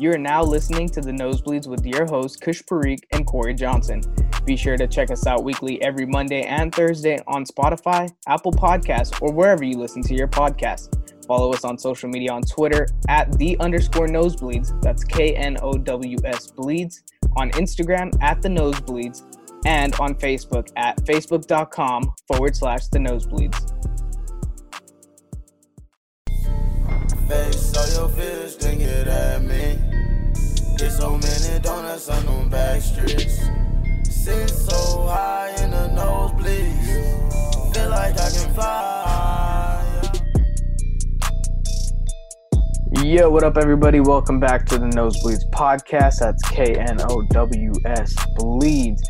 You are now listening to the Knowsbleeds with your hosts, Kush Parikh and Cory Johnson. Be sure to check us out weekly every Monday and Thursday on Spotify, Apple Podcasts, or wherever you listen to your podcasts. Follow us on social media on Twitter at the underscore knowsbleeds. That's K N O W S bleeds. On Instagram at the knowsbleeds. And on Facebook at facebook.com forward slash the knowsbleeds. Face all your then get at me. Get so many donuts on them back streets. Sit so high in the nosebleeds. Feel like I can fly. Yo, what up, everybody? Welcome back to the Knowsbleeds podcast. That's K N O W S Bleeds.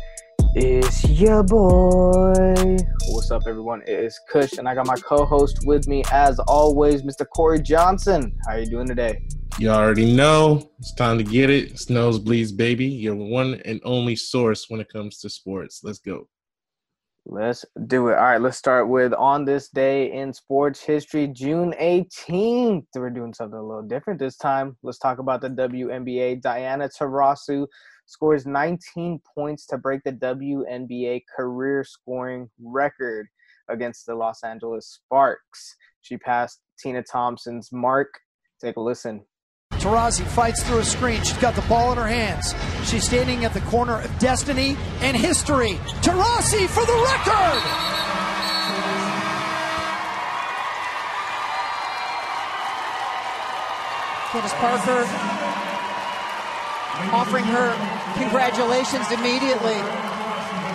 It's your boy. What's up, everyone? It is Kush, and I got my co-host with me, as always, Mr. Cory Johnson. How you doing today? You already know it's time to get it. It's Knowsbleeds, baby. Your one and only source when it comes to sports. Let's go. Let's do it. All right, let's start with on this day in sports history, June 18th. We're doing something a little different this time. Let's talk about the WNBA. Diana Taurasi scores 19 points to break the WNBA career scoring record against the Los Angeles Sparks. She passed Tina Thompson's mark. Take a listen. Taurasi fights through a screen. She's got the ball in her hands. She's standing at the corner of destiny and history. Taurasi for the record! Candace Parker offering her congratulations immediately,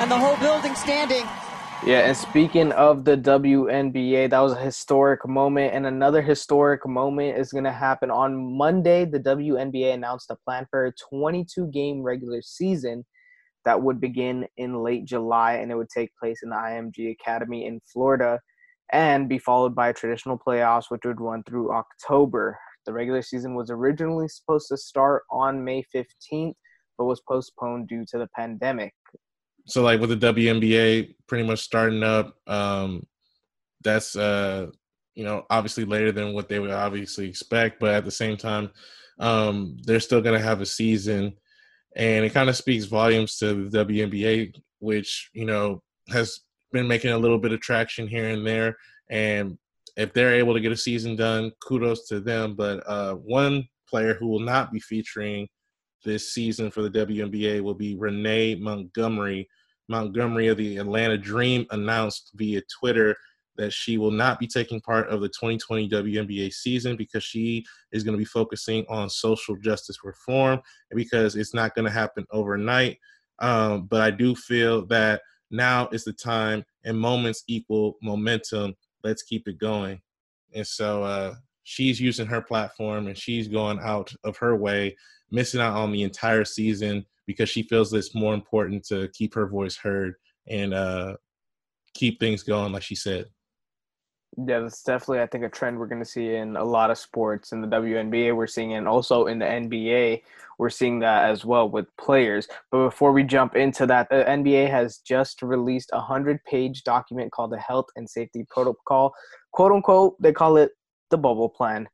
and the whole building standing. Yeah, and speaking of the WNBA, that was a historic moment. And another historic moment is going to happen on Monday. The WNBA announced a plan for a 22 game regular season that would begin in late July and it would take place in the IMG Academy in Florida and be followed by traditional playoffs, which would run through October. The regular season was originally supposed to start on May 15th, but was postponed due to the pandemic. So like with the WNBA pretty much starting up, um, that's uh, you know obviously later than what they would obviously expect, but at the same time, um, they're still going to have a season, and it kind of speaks volumes to the WNBA, which you know has been making a little bit of traction here and there, and if they're able to get a season done, kudos to them. But uh, one player who will not be featuring this season for the WNBA will be Renee Montgomery. Montgomery of the Atlanta Dream announced via Twitter that she will not be taking part of the 2020 WNBA season because she is going to be focusing on social justice reform and because it's not going to happen overnight. Um, but I do feel that now is the time and moments equal momentum. Let's keep it going. And so uh, she's using her platform and she's going out of her way missing out on the entire season because she feels it's more important to keep her voice heard and uh, keep things going, like she said. Yeah, that's definitely I think a trend we're going to see in a lot of sports. In the WNBA, we're seeing, and also in the NBA, we're seeing that as well with players. But before we jump into that, the NBA has just released a hundred-page document called the Health and Safety Protocol, quote unquote. They call it the Bubble Plan.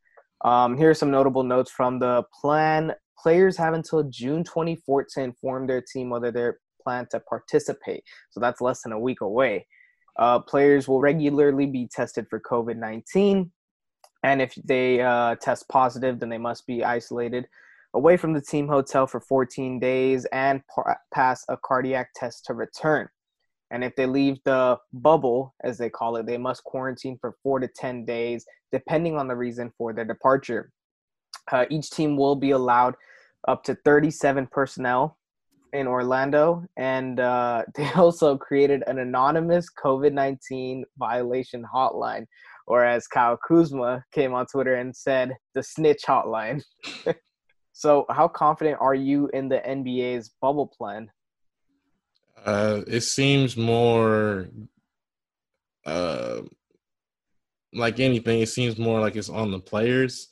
Um, here are some notable notes from the plan players have until June 24th to inform their team whether they plan to participate. So that's less than a week away. Uh, players will regularly be tested for COVID 19. And if they uh, test positive, then they must be isolated away from the team hotel for 14 days and par- pass a cardiac test to return. And if they leave the bubble, as they call it, they must quarantine for four to 10 days, depending on the reason for their departure. Uh, each team will be allowed up to 37 personnel in Orlando, and uh, they also created an anonymous COVID 19 violation hotline, or as Kyle Kuzma came on Twitter and said, the snitch hotline. so, how confident are you in the NBA's bubble plan? Uh, it seems more uh, like anything, it seems more like it's on the players,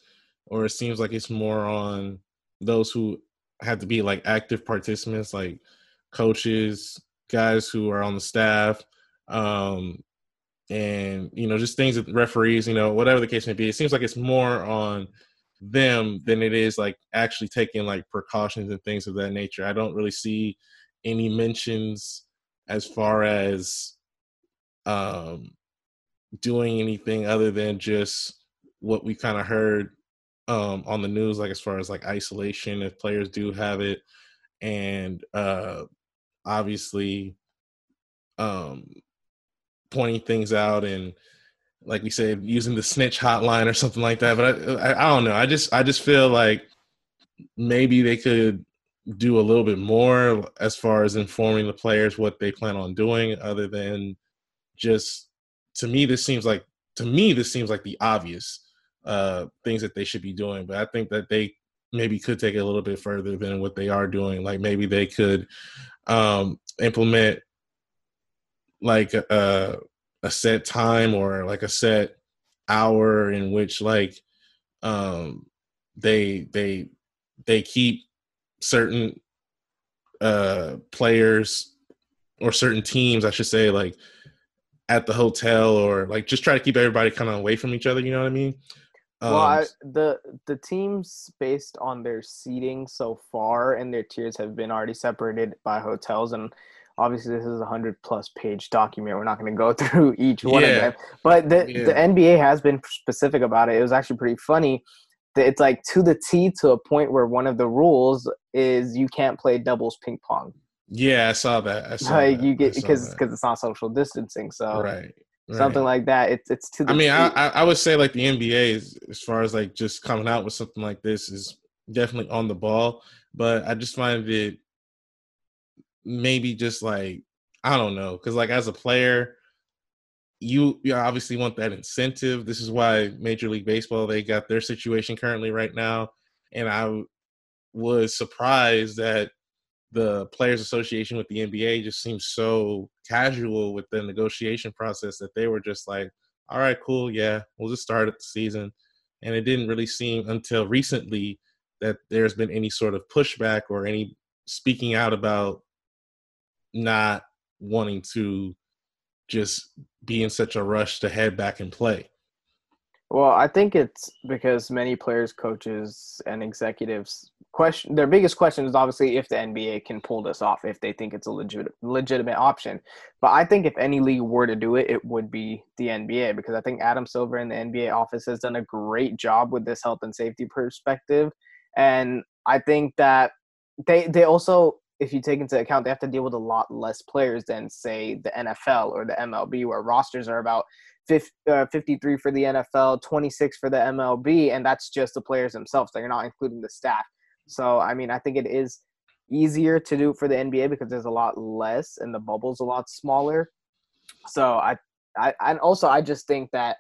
or it seems like it's more on those who have to be like active participants, like coaches, guys who are on the staff, um, and you know just things that referees, you know, whatever the case may be. It seems like it's more on them than it is like actually taking like precautions and things of that nature. I don't really see any mentions as far as um doing anything other than just what we kind of heard um on the news like as far as like isolation if players do have it and uh obviously um pointing things out and like we said using the snitch hotline or something like that but I, I, I don't know i just i just feel like maybe they could do a little bit more as far as informing the players what they plan on doing other than just to me this seems like to me this seems like the obvious uh things that they should be doing but i think that they maybe could take it a little bit further than what they are doing. Like maybe they could um implement like a, a set time or like a set hour in which like um they they they keep certain uh players or certain teams i should say like at the hotel or like just try to keep everybody kind of away from each other you know what i mean um, well, I, the the teams based on their seating so far and their tiers have been already separated by hotels, and obviously this is a hundred plus page document. We're not going to go through each one yeah. of them, but the yeah. the NBA has been specific about it. It was actually pretty funny. It's like to the T to a point where one of the rules is you can't play doubles ping pong. Yeah, I saw that. I saw like that. you get because because it's not social distancing. So right right. something like that. It's it's to. I mean, I I would say like the NBA is as far as like just coming out with something like this is definitely on the ball, but I just find it maybe just like I don't know because like as a player. You, you obviously want that incentive. This is why Major League Baseball they got their situation currently right now, and I was surprised that the players association with the nba just seems so casual with the negotiation process that they were just like all right cool yeah we'll just start at the season. And it didn't really seem until recently that there's been any sort of pushback or any speaking out about not wanting to just be in such a rush to head back and play. Well, I think it's because many players, coaches, and executives question their biggest question is obviously if the NBA can pull this off, if they think it's a legit legitimate option. But I think if any league were to do it, it would be the NBA because I think Adam Silver in the NBA office has done a great job with this health and safety perspective. And I think that they they also if you take into account they have to deal with a lot less players than say the NFL or the MLB where rosters are about uh, 53 for the NFL, 26 for the MLB, and that's just the players themselves. You're not including the staff. So I mean, I think it is easier to do for the NBA because there's a lot less and the bubble's a lot smaller. So I, I, and also I just think that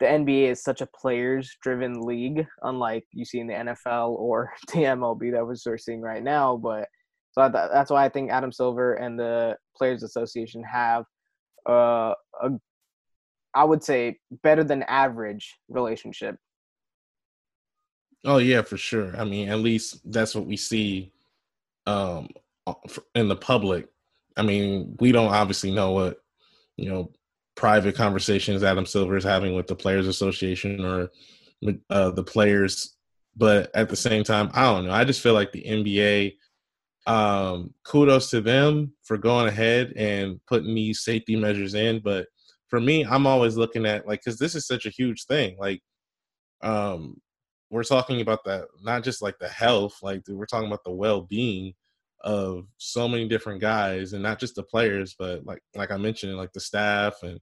the NBA is such a players-driven league, unlike you see in the NFL or the MLB that we're seeing right now. But so that's why I think Adam Silver and the Players Association have uh, a I would say better than average relationship. Oh yeah, for sure. I mean, at least that's what we see um in the public. I mean, we don't obviously know what, you know, private conversations Adam Silver is having with the players association or uh, the players, but at the same time, I don't know. I just feel like the NBA um kudos to them for going ahead and putting these safety measures in, but for me, I'm always looking at like because this is such a huge thing. Like, um, we're talking about that not just like the health, like we're talking about the well-being of so many different guys, and not just the players, but like like I mentioned, like the staff and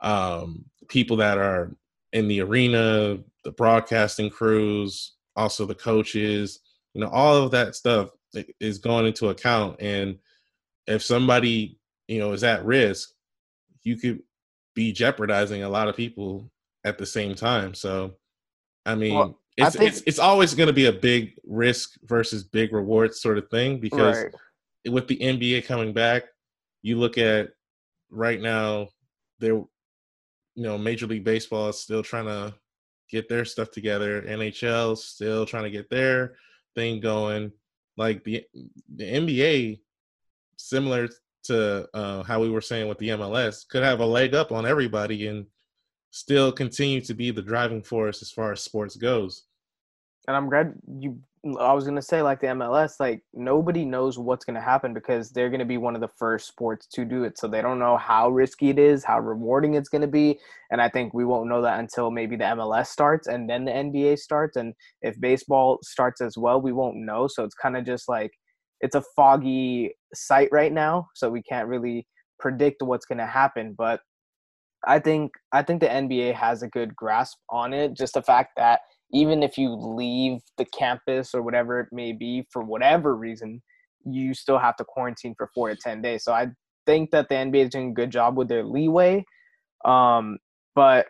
um, people that are in the arena, the broadcasting crews, also the coaches. You know, all of that stuff is going into account, and if somebody you know is at risk, you could be jeopardizing a lot of people at the same time. So, I mean, well, it's, think, it's it's always going to be a big risk versus big reward sort of thing because right. with the NBA coming back, you look at right now, they're you know, Major League Baseball is still trying to get their stuff together. NHL still trying to get their thing going. Like the the NBA, similar to uh, how we were saying with the MLS could have a leg up on everybody and still continue to be the driving force as far as sports goes. And I'm glad you. I was gonna say like the MLS, like nobody knows what's gonna happen because they're gonna be one of the first sports to do it, so they don't know how risky it is, how rewarding it's gonna be, and I think we won't know that until maybe the MLS starts and then the NBA starts, and if baseball starts as well, we won't know. So it's kind of just like it's a foggy sight right now, so we can't really predict what's gonna happen, but. I think I think the NBA has a good grasp on it. Just the fact that even if you leave the campus or whatever it may be for whatever reason, you still have to quarantine for four to ten days. So I think that the NBA is doing a good job with their leeway. Um, but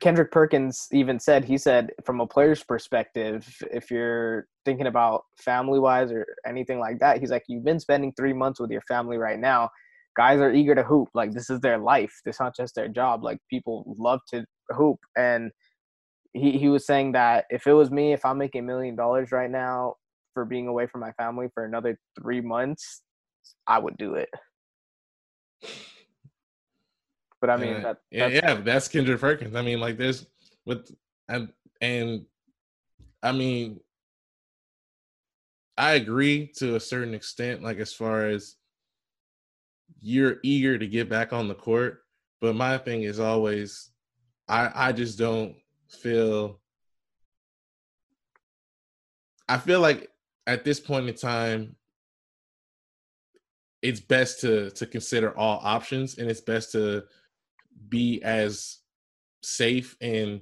Kendrick Perkins even said he said from a player's perspective, if you're thinking about family wise or anything like that, he's like you've been spending three months with your family right now. Guys are eager to hoop. Like this is their life. This is not just their job. Like people love to hoop and he, he was saying that if it was me, if I'm making a million dollars right now for being away from my family for another three months, I would do it. But I mean, that, yeah, yeah, that's Kendrick Perkins. I mean, like there's with and and I mean, I agree to a certain extent, like as far as you're eager to get back on the court, but my thing is always, I I just don't feel I feel like at this point in time it's best to to consider all options and it's best to be as safe and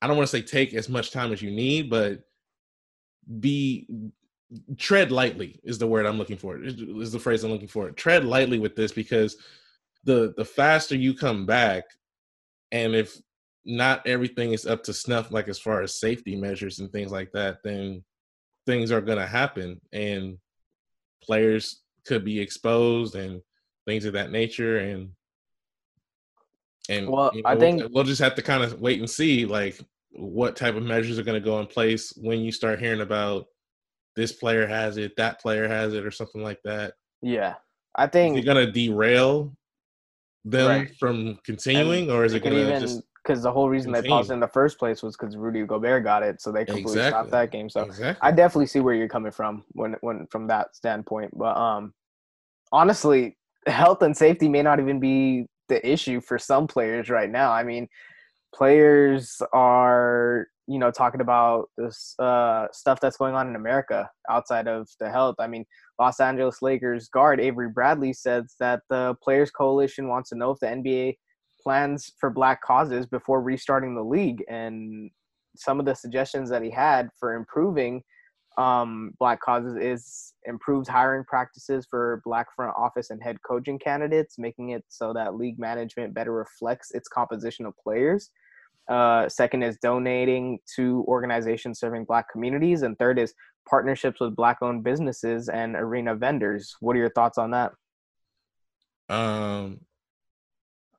I don't want to say take as much time as you need, but be tread lightly is the word I'm looking for. Is the phrase I'm looking for. Tread lightly with this because the the faster you come back, and if not everything is up to snuff like as far as safety measures and things like that then things are going to happen and players could be exposed and things of that nature and and well you know, i think we'll, we'll just have to kind of wait and see like what type of measures are going to go in place when you start hearing about this player has it that player has it or something like that yeah i think is it going to derail them right. from continuing and or is it going to just because the whole reason Insane. they paused in the first place was because Rudy Gobert got it, so they completely exactly. stopped that game. So exactly. I definitely see where you're coming from when when from that standpoint. But um, honestly, health and safety may not even be the issue for some players right now. I mean, players are you know talking about this uh, stuff that's going on in America outside of the health. I mean, Los Angeles Lakers guard Avery Bradley says that the Players Coalition wants to know if the NBA plans for black causes before restarting the league and some of the suggestions that he had for improving um, black causes is improved hiring practices for black front office and head coaching candidates making it so that league management better reflects its composition of players uh, second is donating to organizations serving black communities and third is partnerships with black owned businesses and arena vendors. What are your thoughts on that? Um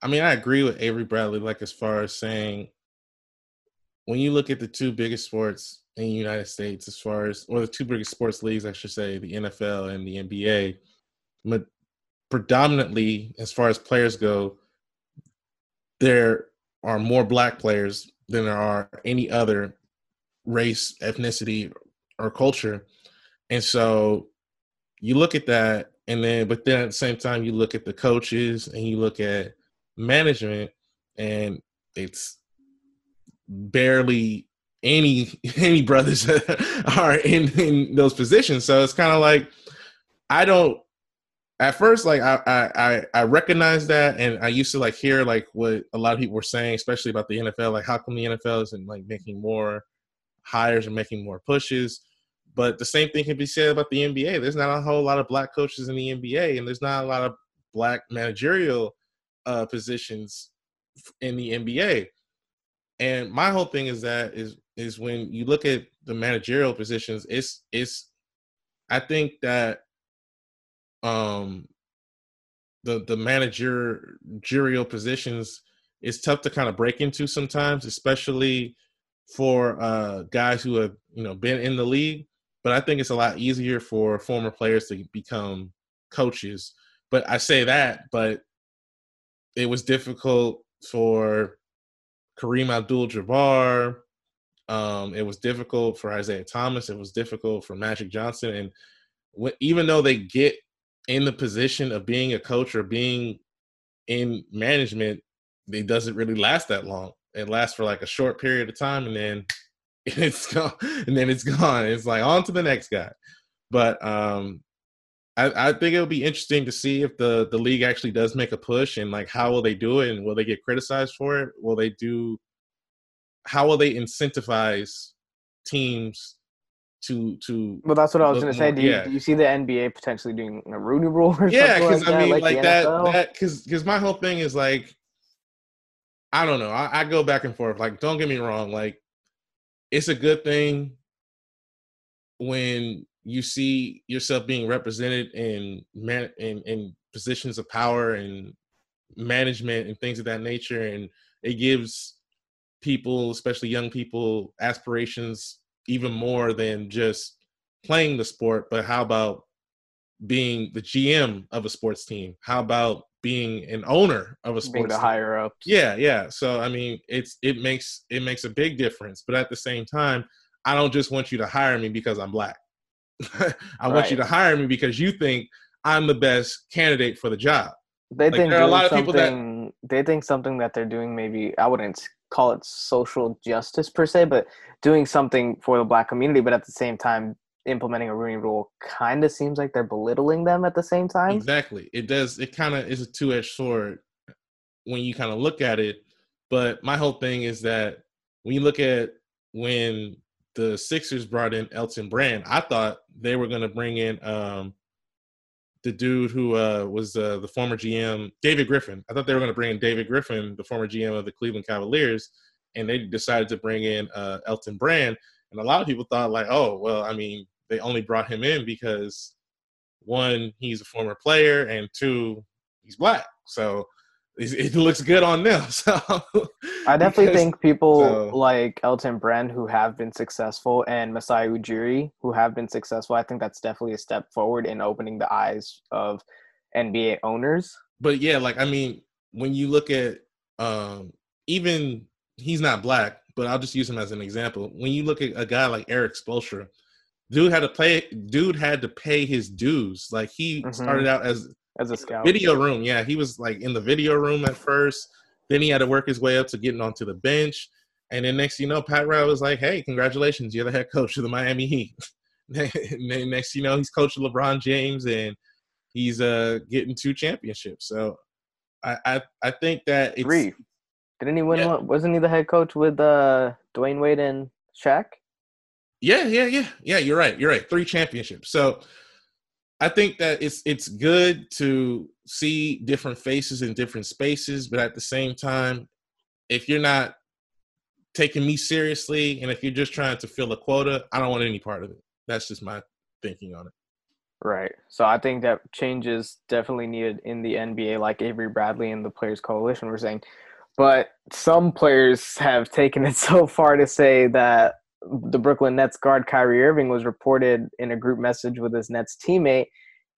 I mean, I agree with Avery Bradley, like as far as saying when you look at the two biggest sports in the United States, as far as or the two biggest sports leagues, I should say, the NFL and the NBA, but predominantly as far as players go, there are more black players than there are any other race, ethnicity, or culture. And so you look at that, and then, but then at the same time, you look at the coaches and you look at management and it's barely any any brothers are in in those positions so it's kind of like i don't at first like I, I i recognize that and i used to like hear like what a lot of people were saying especially about the nfl like how come the nfl isn't like making more hires and making more pushes but the same thing can be said about the nba there's not a whole lot of black coaches in the nba and there's not a lot of black managerial uh, positions in the NBA. And my whole thing is that is is when you look at the managerial positions, it's it's I think that um the the managerial positions is tough to kind of break into sometimes, especially for uh guys who have, you know, been in the league. But I think it's a lot easier for former players to become coaches. But I say that, but it was difficult for Kareem Abdul-Jabbar, Um, it was difficult for Isiah Thomas. It was difficult for Magic Johnson. And even though they get in the position of being a coach or being in management, it doesn't really last that long. It lasts for like a short period of time, and then it's gone. And then it's gone. It's like on to the next guy. But um, I, I think it'll be interesting to see if the the league actually does make a push and like how will they do it and will they get criticized for it? Will they do? How will they incentivize teams to to? Well, that's what I was going to say. Do you, yeah. do you see the NBA potentially doing a Rooney Rule or yeah something because like i that, mean like, that that because because my whole thing is like i don't know I, I go back and forth like don't get me wrong like it's a good thing when you see yourself being represented in man in, in positions of power and management and things of that nature and it gives people especially young people aspirations even more than just playing the sport but how about being the GM of a sports team? How about being an owner of a sports being the team? higher up. Yeah, yeah. So I mean, it's it makes it makes a big difference. But at the same time, I don't just want you to hire me because I'm black. I want you to hire me because you think I'm the best candidate for the job. They Like, think there are a lot of people that- something. They think something that they're doing. Maybe I wouldn't call it social justice per se, but doing something for the black community. But at the same time, implementing a Rooney Rule kind of seems like they're belittling them at the same time. Exactly. It does. It kind of is a two edged sword when you kind of look at it. But my whole thing is that when you look at when the Sixers brought in Elton Brand, I thought they were going to bring in um, the dude who uh, was uh, the former GM, David Griffin. I thought they were going to bring in David Griffin, the former GM of the Cleveland Cavaliers, and they decided to bring in uh, Elton Brand. And a lot of people thought, like, oh, well, I mean, they only brought him in because one, he's a former player, and two, he's black. So it, looks good on them. So I definitely because- think people so- like Elton Brand who have been successful and Masai Ujiri who have been successful. I think that's definitely a step forward in opening the eyes of NBA owners. but yeah, like I mean, when you look at um even he's not black, but I'll just use him as an example. When you look at a guy like Erik Spoelstra, dude had to pay dude had to pay his dues. Like he Mhm. started out as As a scout, video room. Yeah, he was like in the video room at first. Then he had to work his way up to getting onto the bench. And then next, you know, Pat Riley was like, "Hey, congratulations, you're the head coach of the Miami Heat." next, you know, he's coaching LeBron James, and he's uh getting two championships. So I I, I think that it's three. Didn't he win? Yeah. one? Wasn't he the head coach with uh, Dwyane Wade and Shaq? Yeah, yeah, yeah, yeah. You're right. You're right. Three championships. So I think that it's it's good to see different faces in different spaces, but at the same time, if you're not taking me seriously and if you're just trying to fill a quota, I don't want any part of it. That's just my thinking on it. Right. So I think that changes definitely needed in the NBA, like Avery Bradley and the Players Coalition were saying. But some players have taken it so far to say that the Brooklyn Nets guard Kyrie Irving was reported in a group message with his Nets teammate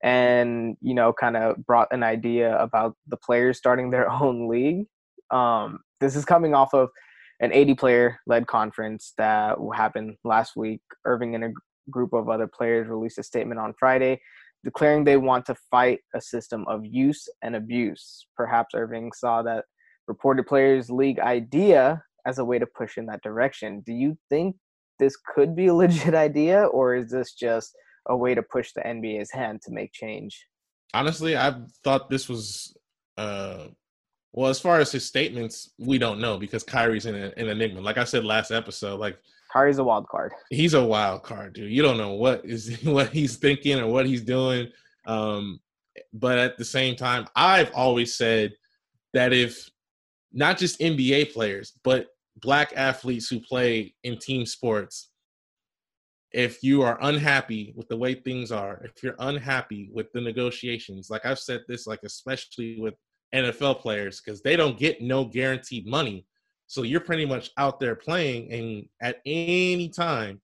and, you know, kind of brought an idea about the players starting their own league. Um, this is coming off of an 80 player led conference that happened last week. Irving and a group of other players released a statement on Friday declaring they want to fight a system of use and abuse. Perhaps Irving saw that reported players' league idea as a way to push in that direction. Do you think this could be a legit idea, or is this just a way to push the NBA's hand to make change? Honestly, I thought this was uh well, as far as his statements, we don't know because Kyrie's in an enigma. Like I said last episode, like Kyrie's a wild card. he's a wild card, dude. You don't know what is what he's thinking or what he's doing. Um, but at the same time, I've always said that if not just NBA players, but black athletes who play in team sports, if you are unhappy with the way things are, if you're unhappy with the negotiations, like I've said this, like especially with NFL players, because they don't get no guaranteed money. So you're pretty much out there playing, and at any time,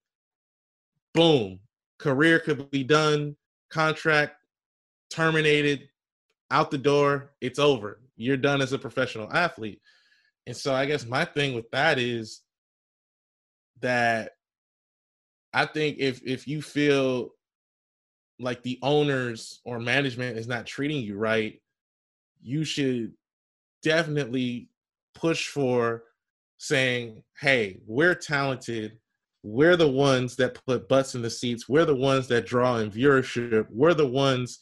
boom, career could be done, contract terminated, out the door, it's over. You're done as a professional athlete. And so I guess my thing with that is that I think if if you feel like the owners or management is not treating you right, you should definitely push for saying, "Hey, we're talented. We're the ones that put butts in the seats. We're the ones that draw in viewership. We're the ones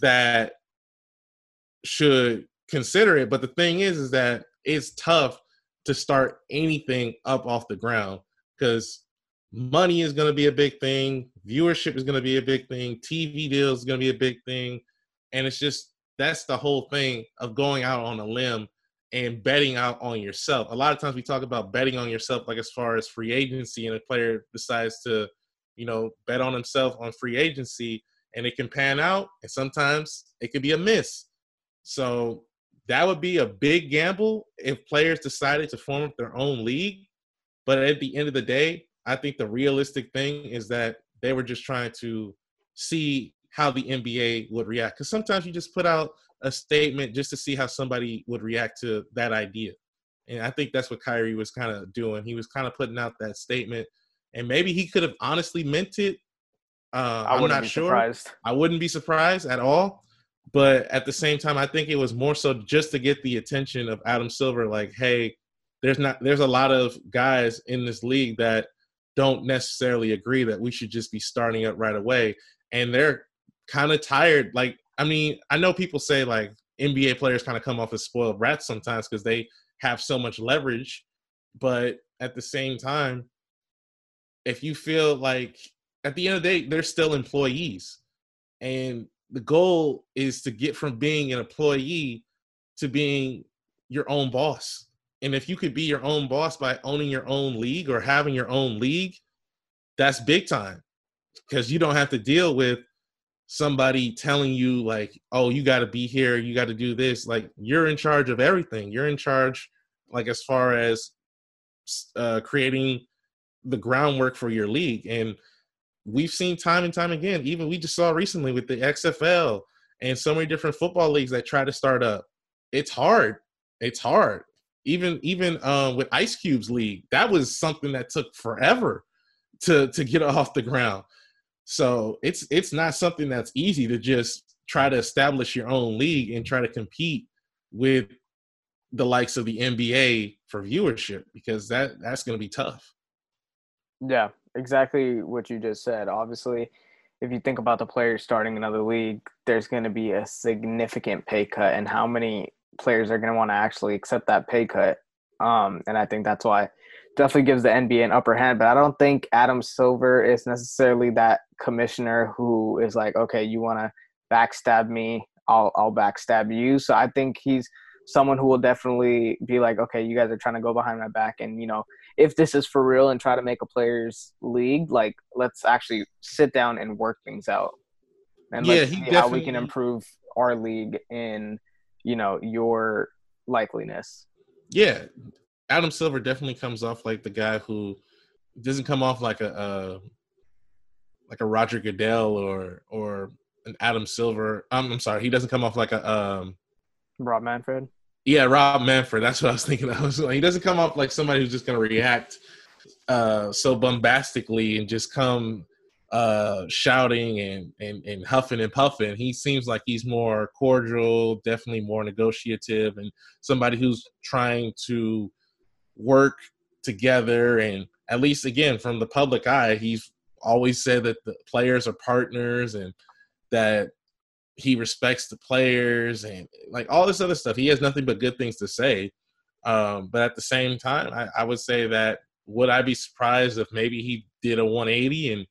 that should consider it." But the thing is, is that it's tough to start anything up off the ground because money is going to be a big thing viewership is going to be a big thing tv deals is going to be a big thing and it's just that's the whole thing of going out on a limb and betting out on yourself. A lot of times we talk about betting on yourself like as far as free agency and a player decides to you know bet on himself on free agency and it can pan out and sometimes it could be a miss. So that would be a big gamble if players decided to form their own league but at the end of the day I think the realistic thing is that they were just trying to see how the NBA would react. Because sometimes you just put out a statement just to see how somebody would react to that idea. And I think that's what Kyrie was kind of doing. He was kind of putting out that statement, and maybe he could have honestly meant it. Uh, I am not sure. Surprised. I wouldn't be surprised at all. But at the same time, I think it was more so just to get the attention of Adam Silver. Like, hey, there's not there's a lot of guys in this league that don't necessarily agree that we should just be starting up right away. And they're kind of tired. Like, I mean, I know people say like NBA players kind of come off as spoiled rats sometimes because they have so much leverage. But at the same time, if you feel like at the end of the day, they're still employees. And the goal is to get from being an employee to being your own boss. And if you could be your own boss by owning your own league or having your own league, that's big time. Because you don't have to deal with somebody telling you like oh you got to be here you got to do this. Like you're in charge of everything. You're in charge like as far as uh, creating the groundwork for your league. And we've seen time and time again even we just saw recently with the xfl and so many different football leagues that try to start up it's hard it's hard even even uh, with Ice Cube's league, that was something that took forever to to get off the ground. So it's it's not something that's easy to just try to establish your own league and try to compete with the likes of the NBA for viewership because that that's going to be tough. Yeah, exactly what you just said. Obviously, if you think about the players starting another league, there's going to be a significant pay cut and how many players are going to want to actually accept that pay cut. Um, and I think that's why definitely gives the NBA an upper hand. But I don't think Adam Silver is necessarily that commissioner who is like, okay, you want to backstab me, I'll I'll backstab you. So I think he's someone who will definitely be like, okay, you guys are trying to go behind my back, and you know, if this is for real and try to make a players league, like let's actually sit down and work things out, and yeah, let's see how we can improve our league in you know your likeliness. Yeah. Adam silver definitely comes off like the guy who doesn't come off like a, like a roger goodell or or an adam silver. I'm, I'm sorry. He doesn't come off like a um rob manfred yeah rob manfred that's what i was thinking of he doesn't come off like somebody who's just going to react uh so bombastically and just come uh, shouting and, and and huffing and puffing. He seems like he's more cordial, definitely more negotiative, and somebody who's trying to work together. And at least again, from the public eye, he's always said that the players are partners and that he respects the players and like all this other stuff. He has nothing but good things to say. Um, but at the same time, I, I would say that would I be surprised if maybe he did a 180 and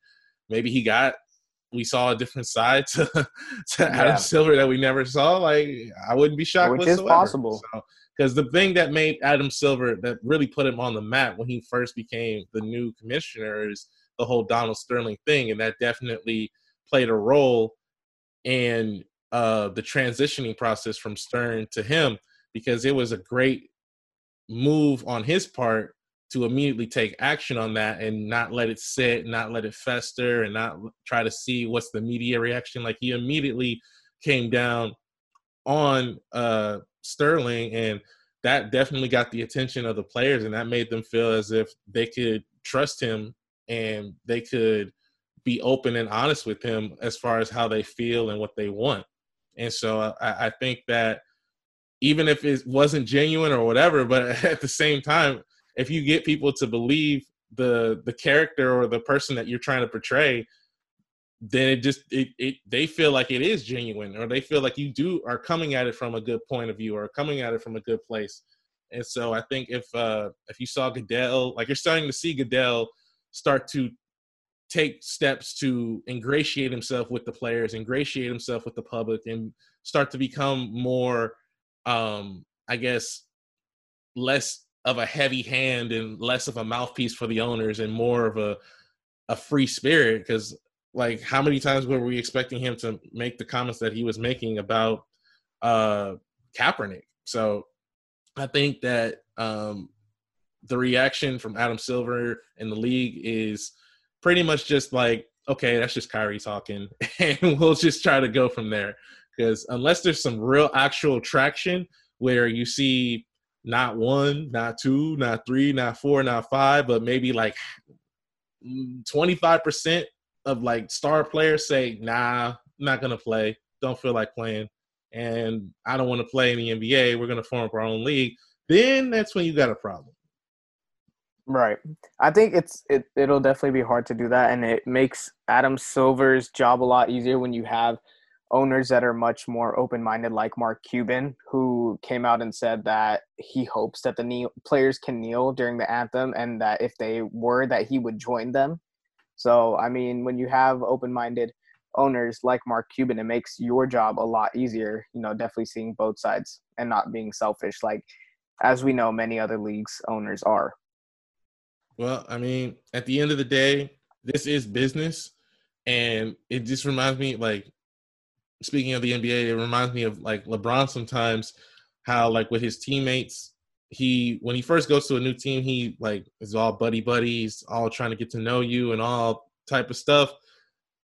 maybe he got we saw a different side to to yeah. Adam Silver that we never saw. Like I wouldn't be shocked. Which whatsoever. is possible. Because so, the thing that made Adam Silver that really put him on the map when he first became the new commissioner is the whole Donald Sterling thing, and that definitely played a role in uh, the transitioning process from Stern to him because it was a great move on his part to immediately take action on that and not let it sit, not let it fester, and not try to see what's the media reaction. Like he immediately came down on uh, Sterling, and that definitely got the attention of the players, and that made them feel as if they could trust him and they could be open and honest with him as far as how they feel and what they want. And so I, I think that even if it wasn't genuine or whatever, but at the same time, if you get people to believe the the character or the person that you're trying to portray, then it just it, it they feel like it is genuine or they feel like you do are coming at it from a good point of view or coming at it from a good place. And so I think if uh if you saw Goodell, like you're starting to see Goodell start to take steps to ingratiate himself with the players, ingratiate himself with the public, and start to become more, um, I guess, less of a heavy hand and less of a mouthpiece for the owners and more of a a free spirit. Because like, how many times were we expecting him to make the comments that he was making about uh, Kaepernick? So I think that um, the reaction from Adam Silver in the league is pretty much just like, okay, that's just Kyrie talking, and we'll just try to go from there. Because unless there's some real actual traction where you see not one, not two, not three, not four, not five, but maybe like mm, 25% of like star players say, nah, I'm not going to play. Don't feel like playing. And I don't want to play in the NBA. We're going to form up our own league. Then that's when you got a problem. Right. I think it's it it'll definitely be hard to do that and it makes Adam Silver's job a lot easier when you have owners that are much more open-minded like Mark Cuban who came out and said that he hopes that the players can kneel during the anthem and that if they were that he would join them. So, I mean, when you have open-minded owners like Mark Cuban, it makes your job a lot easier, you know, definitely seeing both sides and not being selfish like as we know many other leagues owners are. Well, I mean, at the end of the day, this is business, and it just reminds me, like, speaking of the NBA, it reminds me of like LeBron sometimes, how like with his teammates, he when he first goes to a new team, he like is all buddy buddies, all trying to get to know you and all type of stuff.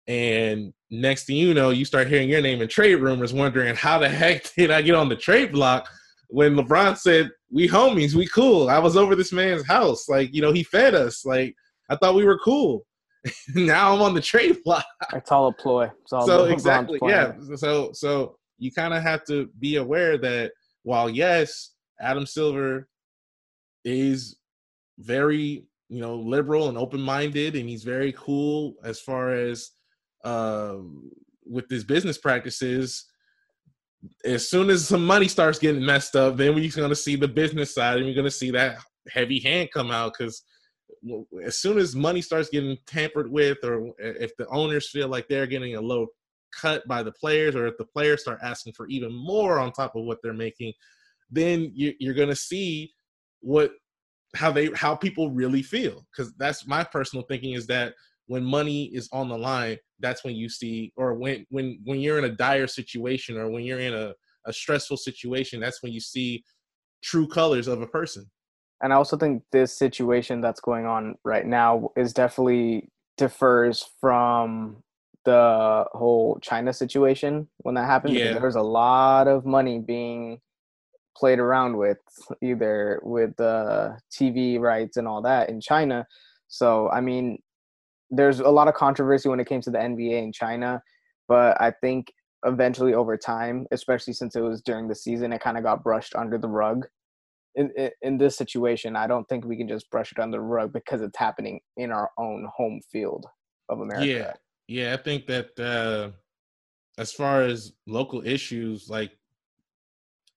And next thing you know, you start hearing your name in trade rumors, wondering how the heck did I get on the trade block? When LeBron said, "We homies, we cool." I was over this man's house, like you know, he fed us. Like I thought we were cool. now I'm on the trade block. It's all a ploy. It's all so exactly, yeah. So so you kind of have to be aware that while yes, Adam Silver is very you know liberal and open minded, and he's very cool as far as uh, with his business practices as soon as some money starts getting messed up, then we're going to see the business side and you're going to see that heavy hand come out because as soon as money starts getting tampered with or if the owners feel like they're getting a low cut by the players or if the players start asking for even more on top of what they're making then you're going to see what how they how people really feel. Because that's my personal thinking is that when money is on the line that's when you see or when when when you're in a dire situation or when you're in a, a stressful situation that's when you see true colors of a person and i also think this situation that's going on right now is definitely differs from the whole china situation when that happened yeah. there was a lot of money being played around with either with the tv rights and all that in china so i mean there's a lot of controversy when it came to the NBA in China, but I think eventually over time, especially since it was during the season, it kind of got brushed under the rug. In, in, this situation, I don't think we can just brush it under the rug because it's happening in our own home field of America. Yeah, yeah, I think that uh, as far as local issues, like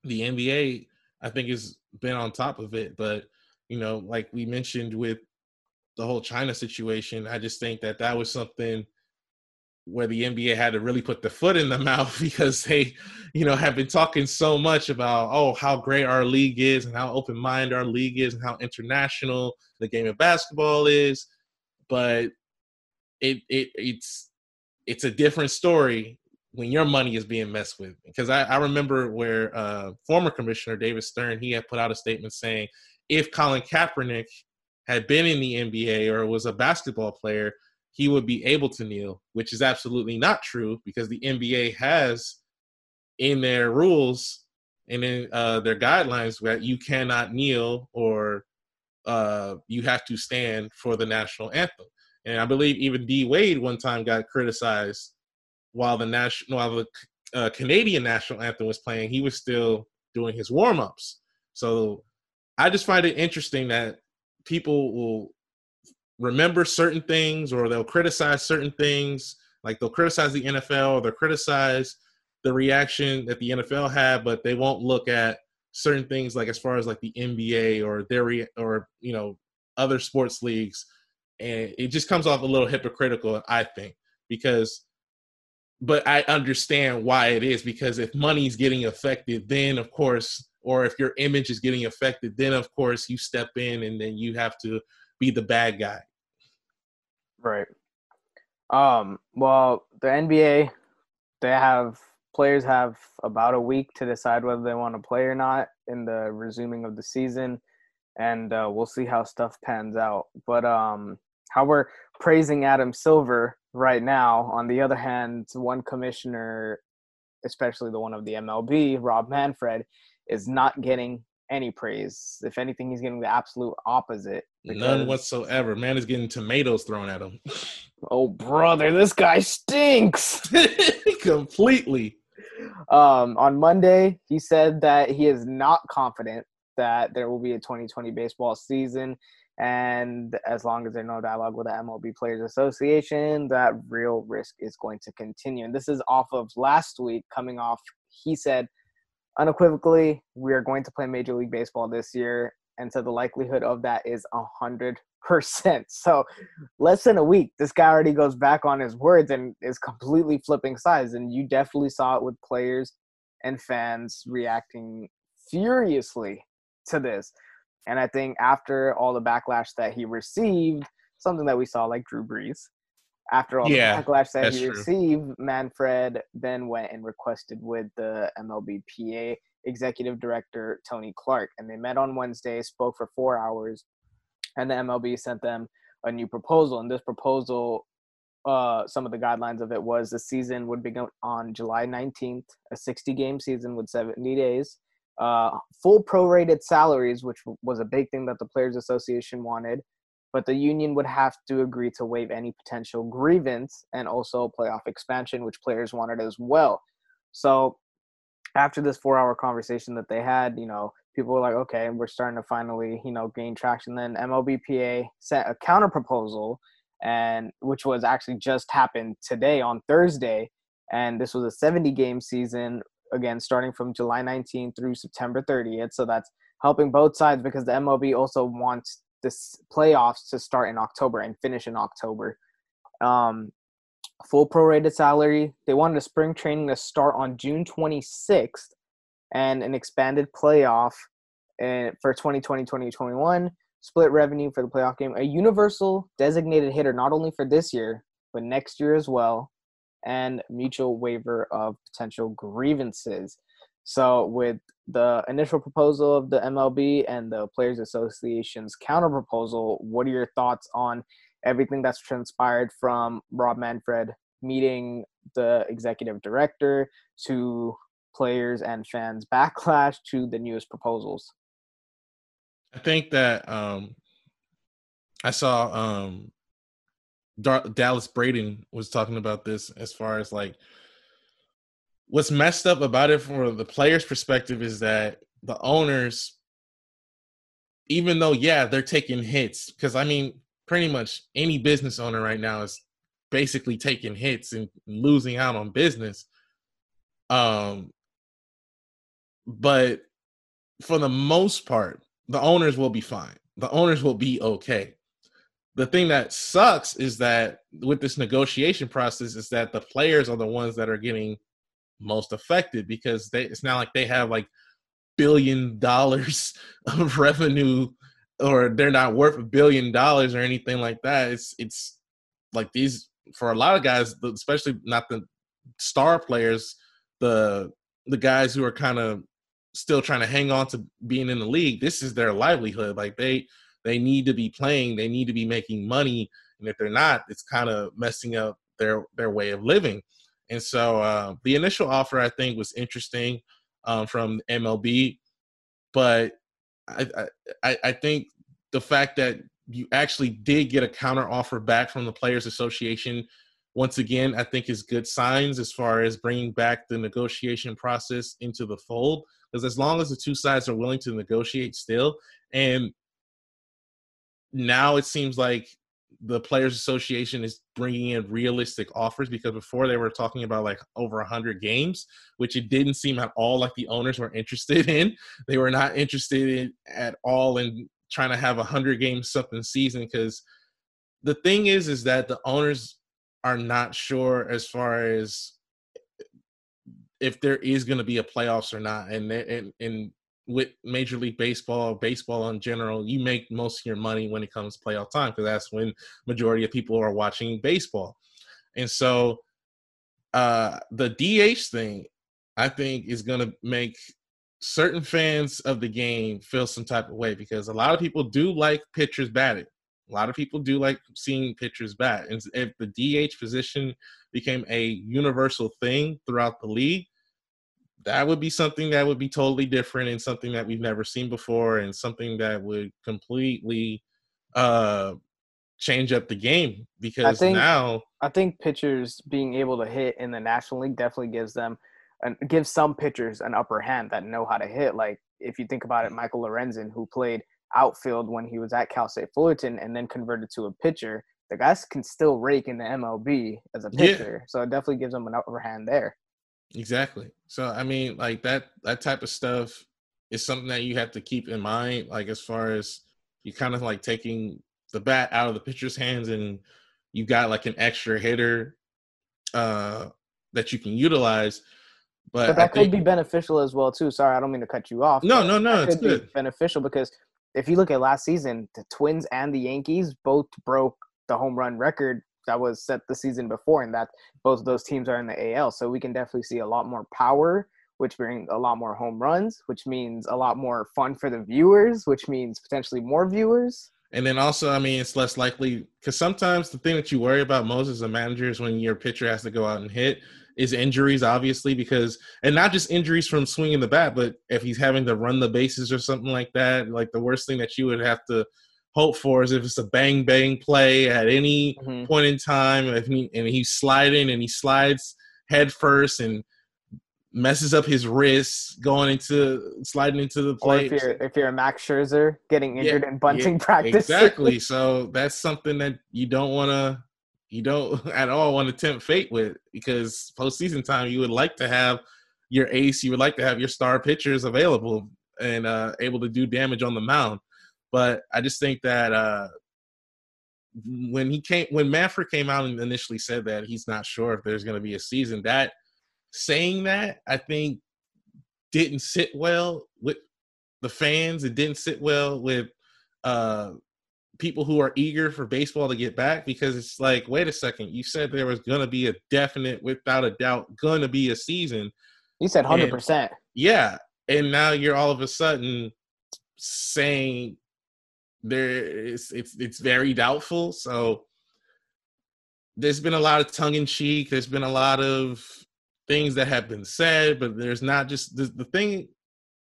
the NBA, I think has been on top of it. But you know, like we mentioned with the whole China situation. I just think that that was something where the NBA had to really put the foot in the mouth because they, you know, have been talking so much about oh how great our league is and how open minded our league is and how international the game of basketball is, but it it it's it's a different story when your money is being messed with. Because I, I remember where uh, former commissioner David Stern he had put out a statement saying if Colin Kaepernick had been in the NBA or was a basketball player, he would be able to kneel, which is absolutely not true because the NBA has in their rules and in uh, their guidelines that you cannot kneel or uh, you have to stand for the national anthem. And I believe even D Wade one time got criticized while the national while the uh, Canadian national anthem was playing. He was still doing his warm ups. So I just find it interesting that people will remember certain things or they'll criticize certain things. Like they'll criticize the NFL or they'll criticize the reaction that the NFL had, but they won't look at certain things like as far as like the NBA or their re- or you know other sports leagues, and it just comes off a little hypocritical. I think because, but I understand why it is because if money's getting affected, then of course, or if your image is getting affected, then of course you step in and then you have to be the bad guy. Right. Um. Well, the NBA, they have players have about a week to decide whether they want to play or not in the resuming of the season and uh, we'll see how stuff pans out but um, how we're praising adam silver right now on the other hand one commissioner especially the one of the mlb rob manfred is not getting any praise. If anything he's getting the absolute opposite none whatsoever. Man is getting tomatoes thrown at him. Oh brother this guy stinks. Completely. Um, on Monday, he said that he is not confident that there will be a 2020 baseball season. And as long as there's no dialogue with the MLB Players Association, that real risk is going to continue. And this is off of last week, coming off, he said unequivocally, we are going to play Major League Baseball this year. And so the likelihood of that is a hundred percent. So less than a week, this guy already goes back on his words and is completely flipping sides. And you definitely saw it with players and fans reacting furiously to this. And I think after all the backlash that he received, something that we saw like Drew Brees, after all yeah, the backlash that he received, true. Manfred then went and requested with the MLBPA executive director Tony Clark, and they met on Wednesday, spoke for four hours, and the MLB sent them a new proposal. And this proposal, uh, some of the guidelines of it was the season would begin on July 19th, a 60 game season with 70 days, uh, full prorated salaries, which was a big thing that the Players Association wanted. But the union would have to agree to waive any potential grievance and also playoff expansion, which players wanted as well. So after this four hour conversation that they had, you know, people were like, okay, we're starting to finally, you know, gain traction. Then MLBPA sent a counter proposal, and which was actually just happened today on Thursday, and this was a 70 game season again, starting from July 19th through September 30th. So that's helping both sides because the MLB also wants this playoffs to start in October and finish in October. Um, full prorated salary. They wanted a spring training to start on June 26th and an expanded playoff eh, for 2020 2021 split revenue for the playoff game a universal designated hitter not only for this year but next year as well and mutual waiver of potential grievances so with the initial proposal of the mlb and the players association's counter proposal what are your thoughts on everything that's transpired from rob manfred meeting the executive director to players and fans backlash to the newest proposals? I think that um, I saw um, Dar- Dallas Braden was talking about this as far as like what's messed up about it from the players' perspective is that the owners, even though yeah they're taking hits, because I mean pretty much any business owner right now is basically taking hits and losing out on business. Um, but for the most part, the owners will be fine. The owners will be okay. The thing that sucks is that with this negotiation process is that the players are the ones that are getting most affected because they it's not like they have like billion dollars of revenue or they're not worth a billion dollars or anything like that. It's it's like these for a lot of guys, especially not the star players, the the guys who are kind of still trying to hang on to being in the league, this is their livelihood. Like they they need to be playing, they need to be making money, and if they're not, it's kind of messing up their their way of living. And so uh, the initial offer I think was interesting. um, from MLB. But I, I I think the fact that you actually did get a counter offer back from the Players Association once again, I think is good signs as far as bringing back the negotiation process into the fold. Because as long as the two sides are willing to negotiate still, and now it seems like the Players Association is bringing in realistic offers because before they were talking about like over 100 games, which it didn't seem at all like the owners were interested in. They were not interested in at all in trying to have a 100 game something season because the thing is is that the owners are not sure as far as if there is going to be a playoffs or not and and and with Major League Baseball, baseball in general, you make most of your money when it comes to playoff time because that's when majority of people are watching baseball. And so uh the DH thing, I think, is gonna make certain fans of the game feel some type of way because a lot of people do like pitchers batted. A lot of people do like seeing pitchers bat. And if the DH position became a universal thing throughout the league, that would be something that would be totally different and something that we've never seen before and something that would completely uh change up the game because I think, now I think pitchers being able to hit in the National League definitely gives them and gives some pitchers an upper hand that know how to hit. Like if you think about it, Michael Lorenzen, who played outfield when he was at Cal State Fullerton and then converted to a pitcher, the guys can still rake in the MLB as a pitcher. Yeah. So it definitely gives them an upper hand there. Exactly. So I mean, like that that type of stuff is something that you have to keep in mind. Like as far as you kind of like taking the bat out of the pitcher's hands and you got like an extra hitter uh that you can utilize. But, but that could be beneficial as well too. Sorry, I don't mean to cut you off. No, no, no, it's good. Be beneficial because if you look at last season, the Twins and the Yankees both broke the home run record that was set the season before, and that both those teams are in the AL. So we can definitely see a lot more power, which brings a lot more home runs, which means a lot more fun for the viewers, which means potentially more viewers. And then also, I mean, it's less likely because sometimes the thing that you worry about most as a manager is when your pitcher has to go out and hit is injuries, obviously, because and not just injuries from swinging the bat, but if he's having to run the bases or something like that, like the worst thing that you would have to hope for is if it's a bang bang play at any mm-hmm. point in time, if he, and he's sliding and he slides head first and messes up his wrists going into sliding into the play. If you're if you're a Max Scherzer getting injured yeah, in bunting yeah, practice. Exactly. so that's something that you don't want to you don't at all want to tempt fate with because postseason time you would like to have your ace, you would like to have your star pitchers available and uh, able to do damage on the mound. But I just think that uh, when he came, when Manfred came out and initially said that he's not sure if there's going to be a season, that saying that I think didn't sit well with the fans. It didn't sit well with uh, people who are eager for baseball to get back because it's like, wait a second, you said there was going to be a definite, without a doubt, going to be a season. You said hundred percent. Yeah, and now you're all of a sudden saying there is it's it's very doubtful. So there's been a lot of tongue in cheek. There's been a lot of things that have been said, but there's not just the, the thing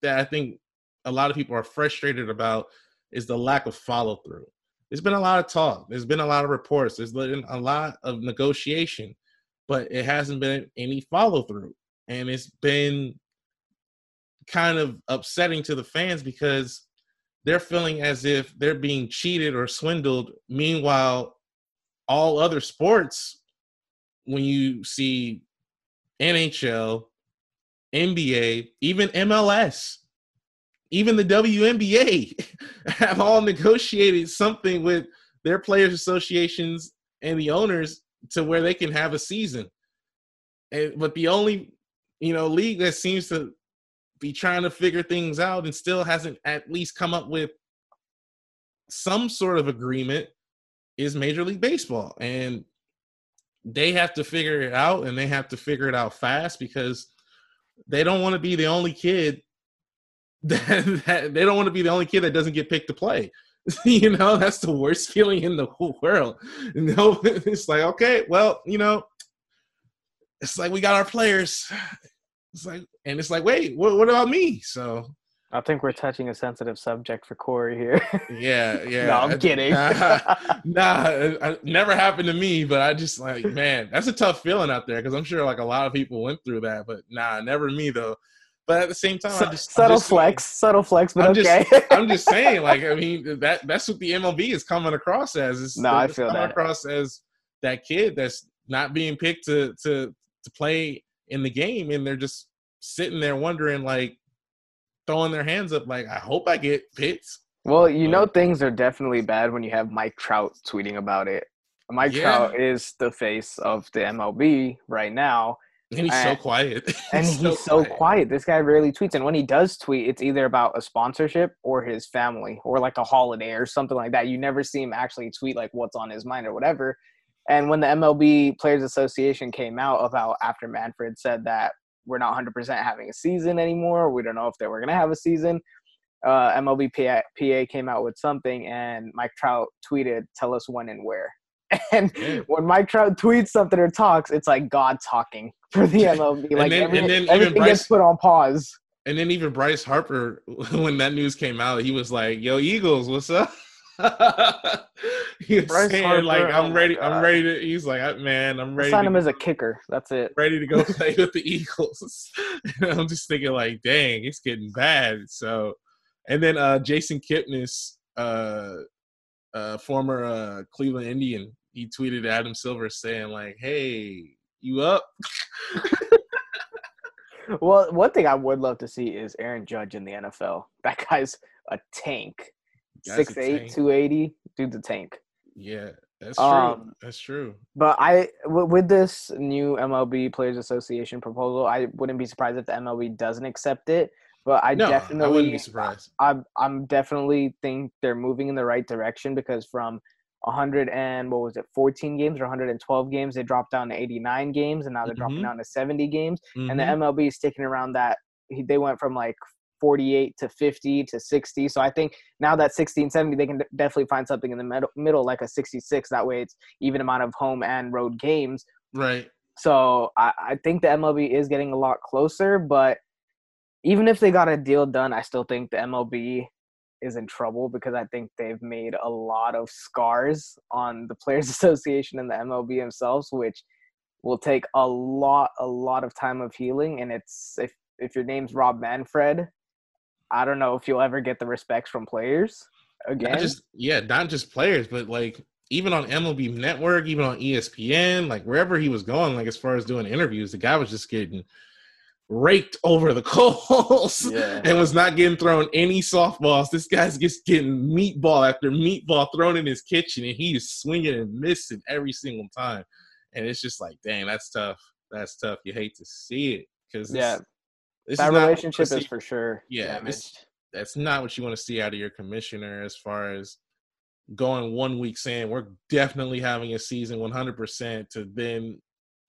that I think a lot of people are frustrated about is the lack of follow through. There's been a lot of talk. There's been a lot of reports. There's been a lot of negotiation, but it hasn't been any follow through. And it's been kind of upsetting to the fans because they're feeling as if they're being cheated or swindled. Meanwhile, all other sports, when you see NHL, NBA, even MLS, even the WNBA have all negotiated something with their players associations and the owners to where they can have a season. And, but the only, you know, league that seems to be trying to figure things out and still hasn't at least come up with some sort of agreement is Major League Baseball. And they have to figure it out and they have to figure it out fast because they don't want to be the only kid that, that they don't want to be the only kid that doesn't get picked to play. you know, that's the worst feeling in the whole world. No, it's like, okay, well, you know, it's like we got our players It's like, and it's like, wait, what, what about me? So I think we're touching a sensitive subject for Cory here. yeah, yeah. no, I'm kidding. nah, nah, it never happened to me, but I just like, man, that's a tough feeling out there because I'm sure like a lot of people went through that, but nah, never me though. But at the same time, I just subtle just, flex, subtle flex, but I'm okay. just, I'm just saying, like, I mean, that that's what the MLB is coming across as. It's, No, I feel coming that. across as that kid that's not being picked to to to play in the game, and they're just sitting there wondering, like, throwing their hands up, like, I hope I get picked. well, you know things are definitely bad when you have Mike Trout tweeting about it. Mike Yeah. Trout is the face of the MLB right now, And he's so Uh, quiet. and he's so quiet. This guy rarely tweets, and when he does tweet, it's either about a sponsorship or his family or like a holiday or something like that. You never see him actually tweet like what's on his mind or whatever. And when the MLB Players Association came out about after Manfred said that we're not 100% having a season anymore, we don't know if they were going to have a season. Uh, MLB PA, PA came out with something, and Mike Trout tweeted, "Tell us when and where." And when Mike Trout tweets something or talks, it's like God talking for the MLB. Like then- every- and then even everything Bryce- gets put on pause. And then even Bryce Harper, when that news came out, he was like, "Yo, Eagles, what's up?" he was Bryce saying Harper, like, oh "I'm my ready. I'm ready to." He's like, "Man, I'm ready." Sign him as a kicker. That's it. ready to go play with the Eagles. And I'm just thinking like, dang, it's getting bad. So, and then uh, Jason Kipnis, uh, uh, former uh, Cleveland Indian, he tweeted Adam Silver saying like, "Hey, you up?" Well, one thing I would love to see is Aaron Judge in the NFL. That guy's a tank. A 6'8", tank. 280. Dude's a tank. Yeah, that's true. Um, that's true. But I, w- with this new MLB Players Association proposal, I wouldn't be surprised if the MLB doesn't accept it. But I no, definitely, I wouldn't be surprised. I'm I'm definitely think they're moving in the right direction because from 100 and what was it 14 games or 112 games they dropped down to 89 games and now they're dropping Mhm. down to 70 games and the. MLB is sticking around that they went from like 48 to 50 to 60 so I think now that 60 and 70 they can definitely find something in the middle, middle like a 66 that way it's even amount of home and road games right. so I, I think the MLB is getting a lot closer, but even if they got a deal done, I still think the MLB is in trouble because I think they've made a lot of scars on the Players Association and the MLB themselves, which will take a lot, a lot of time of healing. And it's if if your name's Rob Manfred, I don't know if you'll ever get the respects from players again. Not just yeah, not just players, but like even on MLB Network, even on ESPN, like wherever he was going, like as far as doing interviews, the guy was just getting raked over the coals Yeah. and was not getting thrown any softballs. This guy's just getting meatball after meatball thrown in his kitchen, and he is swinging and missing every single time. And it's just like, dang, that's tough. That's tough. You hate to see it because yeah, this that is not what you relationship is for sure. Yeah, damaged. this- that's not what you want to see out of your commissioner as far as going one week saying we're definitely having a season 100% to then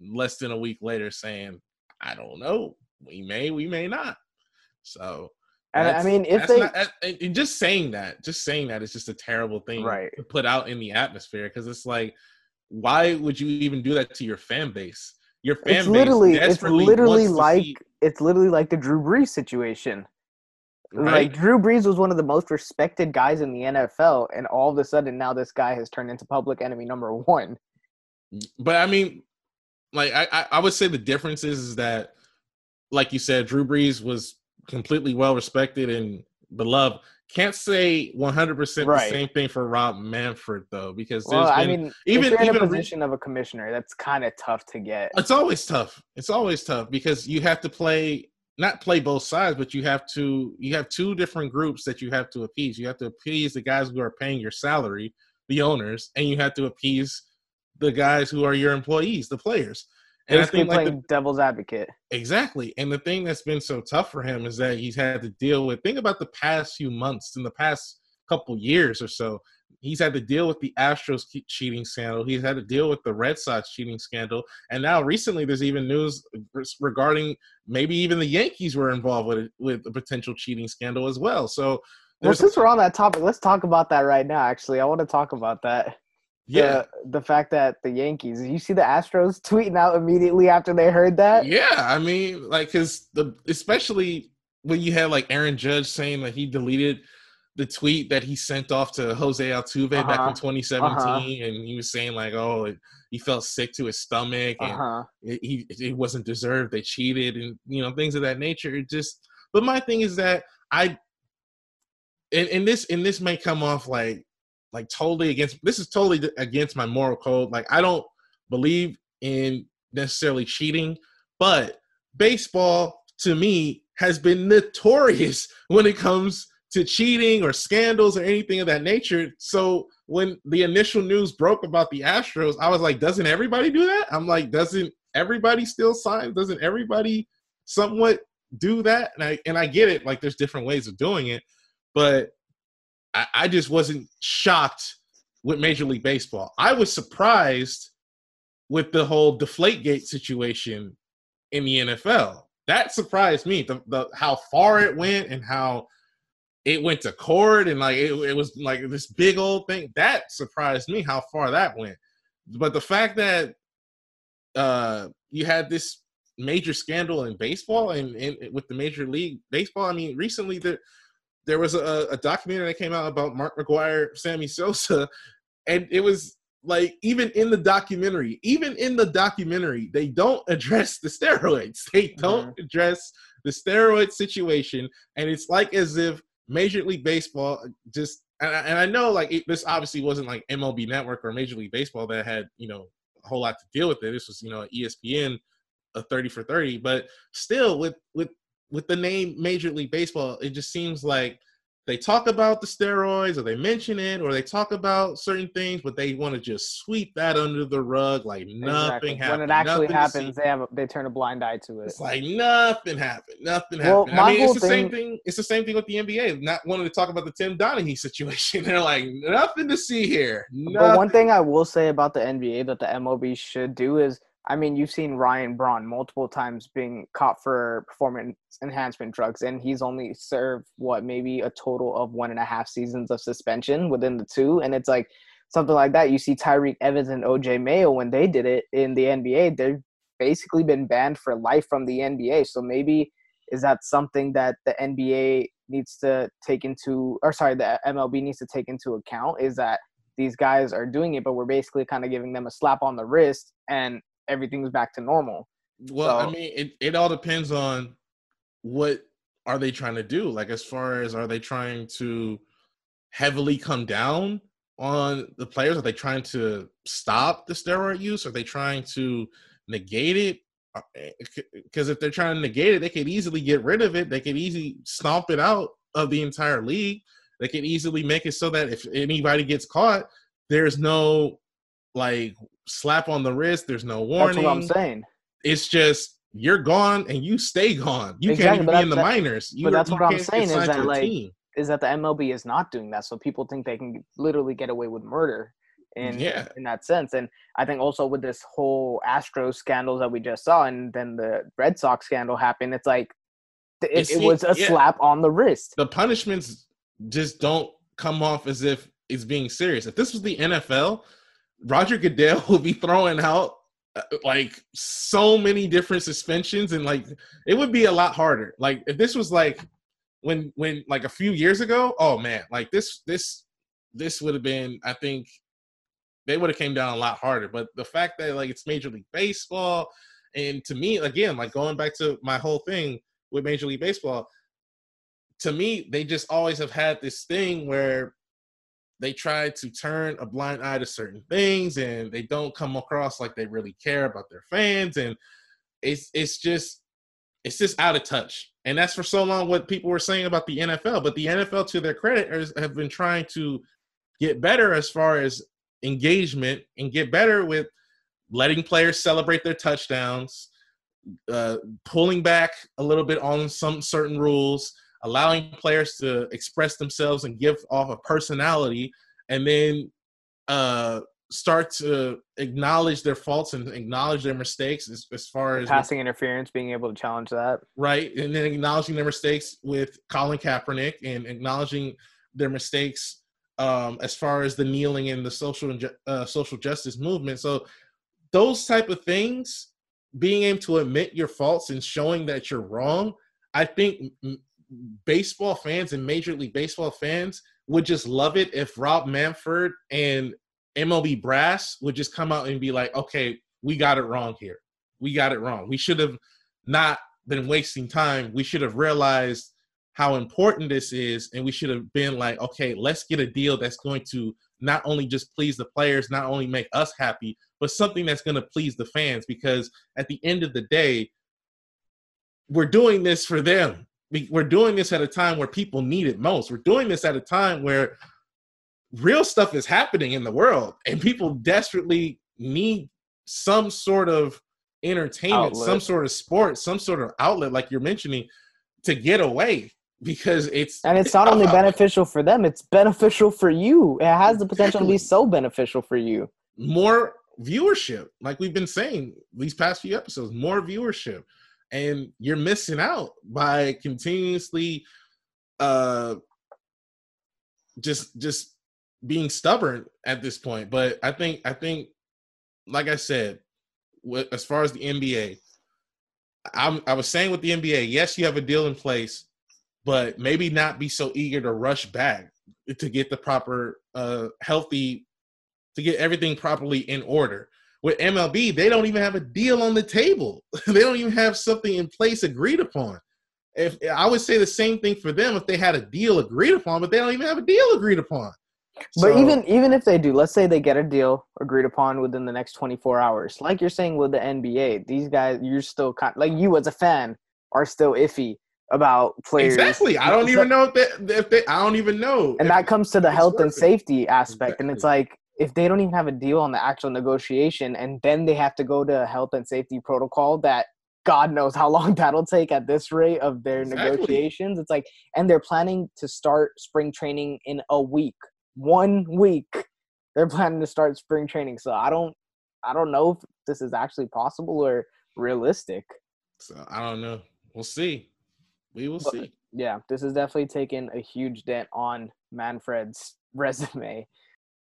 less than a week later saying i don't know we may we may not so And I mean, if they not- that- and- and just saying that just saying that is just a terrible thing Right. to put out in the atmosphere because it's like why would you even do that to your fan base your fan it's base literally it's literally like see- it's literally like the Drew Brees situation. Right. Like Drew Brees was one of the most respected guys in the NFL, and all of a sudden now this guy has turned into public enemy number one. but I mean, like I, I, I would say the difference is, is that, like you said, Drew Brees was completely well respected and beloved. Can't say 100 percent the same thing for Rob Manfred though, because Well, I mean, even- if you're in even a re- position of a commissioner, that's kind of tough to get. it's always tough. It's always tough because you have to play not play both sides, but you have to you have two different groups that you have to appease. You have to appease the guys who are paying your salary, the owners, and you have to appease the guys who are your employees, the players. And I Basically, think like playing the, devil's advocate. Exactly. And the thing that's been so tough for him is that he's had to deal with think about the past few months in the past couple years or so. He's had to deal with the Astros cheating scandal. He's had to deal with the Red Sox cheating scandal. And now recently there's even news regarding maybe even the Yankees were involved with it, with a potential cheating scandal as well. So Well, since we're on that topic, let's talk about that right now. Actually, I want to talk about that. Yeah. The, the fact that the Yankees, you see the Astros tweeting out immediately after they heard that. Yeah, I mean, like, cause the especially when you had like Aaron Judge saying that he deleted the tweet that he sent off to Jose Altuve back Uh-huh. in 2017, and he was saying like, oh, it, he felt sick to his stomach, and Uh huh. it, he it wasn't deserved. They cheated, and you know things of that nature. It just, but my thing is that I, and, and this and this may come off like like totally against. This is totally against my moral code. Like I don't believe in necessarily cheating, but baseball to me has been notorious when it comes to cheating or scandals or anything of that nature. So when the initial news broke about the Astros, I was like, doesn't everybody do that? I'm like, doesn't everybody still sign? Doesn't everybody somewhat do that? And I and I get it, like there's different ways of doing it, but I, I just wasn't shocked with Major League Baseball. I was surprised with the whole Deflategate situation in the NFL. That surprised me. The, the how far it went and how it went to court and like it, it was like this big old thing. That surprised me how far that went. But the fact that uh you had this major scandal in baseball and, and with the major league baseball, I mean, recently there there was a, a documentary that came out about Mark McGwire, Sammy Sosa, and it was like even in the documentary, even in the documentary, they don't address the steroids. They mm-hmm. don't address the steroid situation, and it's like as if Major League Baseball just and I, and I know like it, this obviously wasn't like MLB Network or Major League Baseball that had you know a whole lot to deal with it. This was you know ESPN a thirty for thirty, but still with with with the name Major League Baseball, it just seems like they talk about the steroids or they mention it or they talk about certain things, but they want to just sweep that under the rug like nothing Exactly. happened. When it actually nothing happens, they have a, they turn a blind eye to it. It's like nothing happened. Nothing Well, happened. my I mean, whole it's the same thing- thing. It's the same thing with the NBA. Not wanting to talk about the Tim Donaghy situation. They're like nothing to see here. But one thing I will say about the NBA that the MLB should do is, I mean, you've seen Ryan Braun multiple times being caught for performance enhancement drugs, and he's only served what maybe a total of one and a half seasons of suspension within the two, and it's like something like that. You see Tyreke Evans and OJ Mayo when they did it in the NBA, they've basically been banned for life from the NBA. So maybe is that something that the NBA needs to take into, or sorry, the MLB needs to take into account? Is that these guys are doing it, but we're basically kind of giving them a slap on the wrist and everything's back to normal. Well, So- I mean, it, it all depends on what are they trying to do. Like, as far as are they trying to heavily come down on the players? Are they trying to stop the steroid use? Are they trying to negate it? Uh, eh, because if they're trying to negate it, they could easily get rid of it. They could easily stomp it out of the entire league. They could easily make it so that if anybody gets caught, there's no like slap on the wrist. There's no warning That's what I'm saying. it's just you're gone and you stay gone. You Exactly, can't even be in the that- minors. You but that's what I'm saying is that, like, team. Is that the MLB is not doing that, so people think they can literally get away with murder in Yeah. in that sense. And I think also with this whole Astros scandals that we just saw, and then the Red Sox scandal happened, it's like It it, it was a yeah. slap on the wrist. the punishments just don't come off as if it's being serious. If this was the NFL, Roger Goodell would be throwing out uh, like so many different suspensions and like it would be a lot harder. Like if this was like when when like a few years ago, oh man, like this this this would have been I think they would have came down a lot harder. But the fact that like it's Major League Baseball and to me again, like going back to my whole thing with Major League Baseball, to me, they just always have had this thing where they try to turn a blind eye to certain things and they don't come across like they really care about their fans and it's it's just it's just out of touch. And that's for so long what people were saying about the NFL but the NFL to their credit is, have been trying to get better as far as engagement and get better with letting players celebrate their touchdowns uh, pulling back a little bit on some certain rules allowing players to express themselves and give off a personality and then uh start to acknowledge their faults and acknowledge their mistakes as, as far as Passing interference, being able to challenge that. right and then acknowledging their mistakes with Colin Kaepernick and acknowledging their mistakes um, as far as the kneeling and the social uh, social justice movement. So those type of things, being able to admit your faults and showing that you're wrong, I think baseball fans and Major League Baseball fans would just love it if Rob Manfred and MLB brass would just come out and be like, okay, we got it wrong here. We got it wrong. We should have not been wasting time. We should have realized how important this is, and we should have been like, okay, let's get a deal that's going to not only just please the players, not only make us happy, but something that's going to please the fans. Because at the end of the day, we're doing this for them. We're doing this at a time where people need it most. We're doing this at a time where real stuff is happening in the world, and people desperately need some sort of entertainment, outlet. some sort of sport, some sort of outlet, like you're mentioning, to get away because it's and it's not only beneficial for them; it's beneficial for you. It has the potential to be so beneficial for you. More viewership, like we've been saying these past few episodes, more viewership, and you're missing out by continuously, uh, just just being stubborn at this point. But I think I think, like I said, as far as the NBA, I'm, I was saying with the NBA, yes, you have a deal in place, but maybe not be so eager to rush back to get the proper, uh, healthy, to get everything properly in order. With MLB, they don't even have a deal on the table. they don't even have something in place agreed upon. If I would say the same thing for them if they had a deal agreed upon, but they don't even have a deal agreed upon. But so, even even if they do, let's say they get a deal agreed upon within the next 24 hours. Like you're saying with the NBA, these guys you're still kind like you as a fan are still iffy about players. Exactly. I don't even know if they, if they I don't even know. And that comes to the health and safety aspect exactly. and it's like if they don't even have a deal on the actual negotiation and then they have to go to health and safety protocol that God knows how long that'll take at this rate of their exactly. negotiations. It's like, and they're planning to start spring training in a week one week they're planning to start spring training. So I don't I don't know if this is actually possible or realistic. So I don't know. We'll see. We will but, see. Yeah, this is definitely taken a huge dent on Manfred's resume.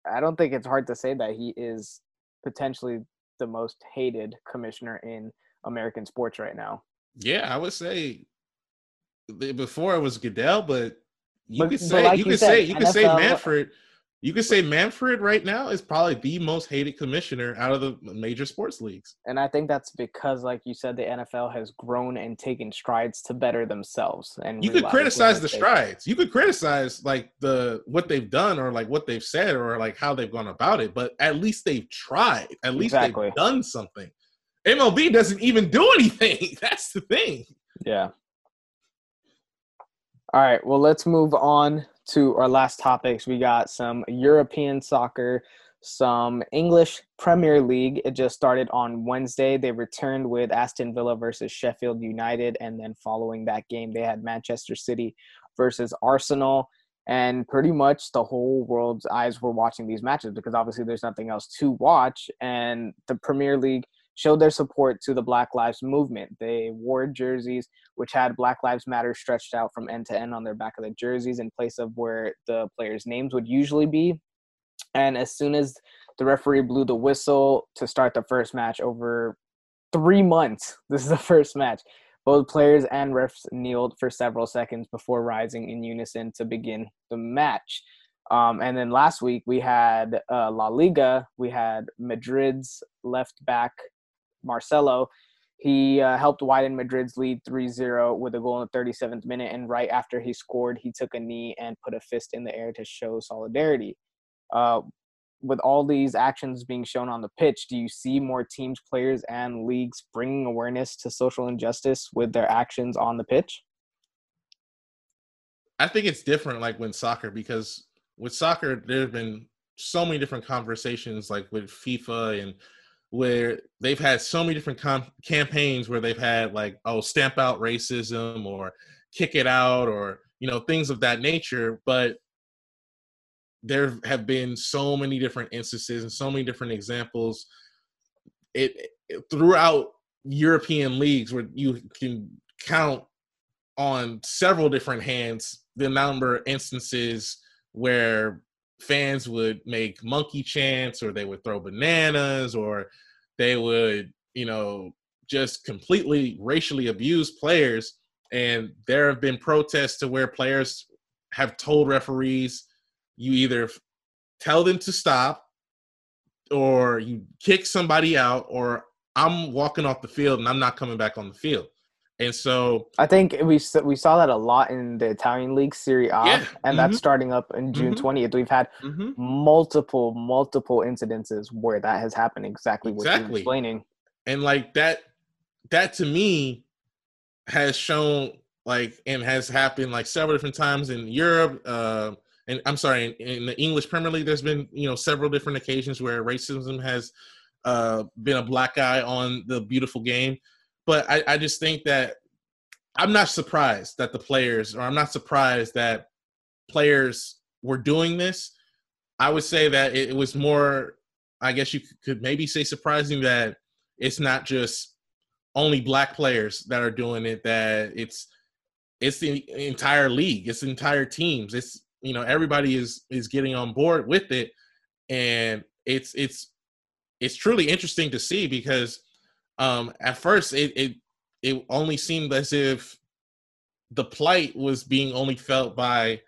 I don't think it's hard to say that he is potentially the most hated commissioner in American sports right now. Yeah, I would say before it was Goodell, but you but, could say like you, you could say you could say Manfred you could say Manfred right now is probably the most hated commissioner out of the major sports leagues. And I think that's because, like you said, the NFL has grown and taken strides to better themselves. And you could criticize the strides. You could criticize like the what they've done or like what they've said or like how they've gone about it, but at least they've tried. At least exactly. they've done something. MLB doesn't even do anything. That's the thing. Yeah. All right. Well, let's move on to our last topics, we got some European soccer, some English Premier League. It just started on Wednesday. They returned with Aston Villa versus Sheffield United. And then following that game, they had Manchester City versus Arsenal. And pretty much the whole world's eyes were watching these matches because obviously there's nothing else to watch. And the Premier League showed their support to the Black Lives Movement. They wore jerseys which had Black Lives Matter stretched out from end to end on their back of the jerseys in place of where the players' names would usually be. And as soon as the referee blew the whistle to start the first match over three months, this is the first match. Both players and refs kneeled for several seconds before rising in unison to begin the match. Um, and then last week we had uh, La Liga. We had Madrid's left back Marcelo. He uh, helped widen Madrid's lead 3-0 with a goal in the 37th minute, and right after he scored, he took a knee and put a fist in the air to show solidarity. Uh, with all these actions being shown on the pitch, do you see more teams, players, and leagues bringing awareness to social injustice with their actions on the pitch? I think it's different, like when soccer, because with soccer, there have been so many different conversations, like with FIFA and where they've had so many different com- campaigns where they've had like oh stamp out racism or kick it out or you know things of that nature but there have been so many different instances and so many different examples. It, it throughout european leagues where you can count on several different hands the number of instances where fans would make monkey chants or they would throw bananas or they would, you know, just completely racially abuse players. And there have been protests to where players have told referees, you either tell them to stop or you kick somebody out or I'm walking off the field and I'm not coming back on the field. And so I think we we saw that a lot in the Italian league Serie A, Yeah, and mhm. that's starting up in June Mhm. 20th. We've had mhm. multiple, multiple incidences where that has happened. Exactly what you're Exactly. explaining. and like that that to me has shown like and has happened like several different times in Europe uh and I'm sorry in, in the English Premier League there's been you know several different occasions where racism has uh been a black eye on the beautiful game but I, I just think that I'm not surprised that the players or I'm not surprised that players were doing this. I would say that it, was more I guess you could maybe say surprising that it's not just only black players that are doing it that it's it's the entire league it's entire teams it's you know everybody is is getting on board with it. And it's it's it's truly interesting to see because um at first it it it only seemed as if the plight was being only felt by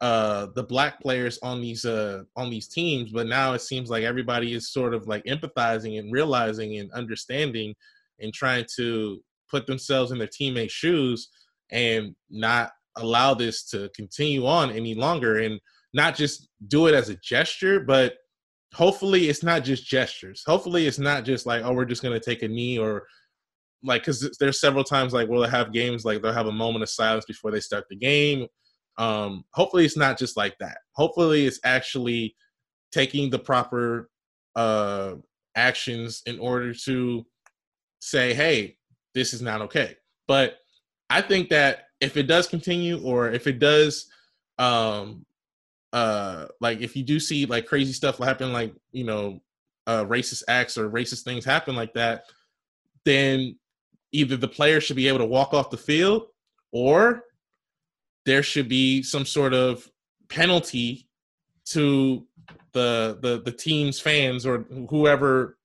uh the black players on these uh on these teams but now it seems like everybody is sort of like empathizing and realizing and understanding and trying to put themselves in their teammates shoes and not allow this to continue on any longer and not just do it as a gesture but hopefully it's not just gestures. Hopefully it's not just like oh we're just going to take a knee or like because there's several times like we'll have games like they'll have a moment of silence before they start the game. Um hopefully it's not just like that. Hopefully it's actually taking the proper uh actions in order to say hey this is not okay. But i think that if it does continue or if it does um uh like if you do see like crazy stuff happen like you know uh racist acts or racist things happen like that then either the player should be able to walk off the field or there should be some sort of penalty to the the the team's fans or whoever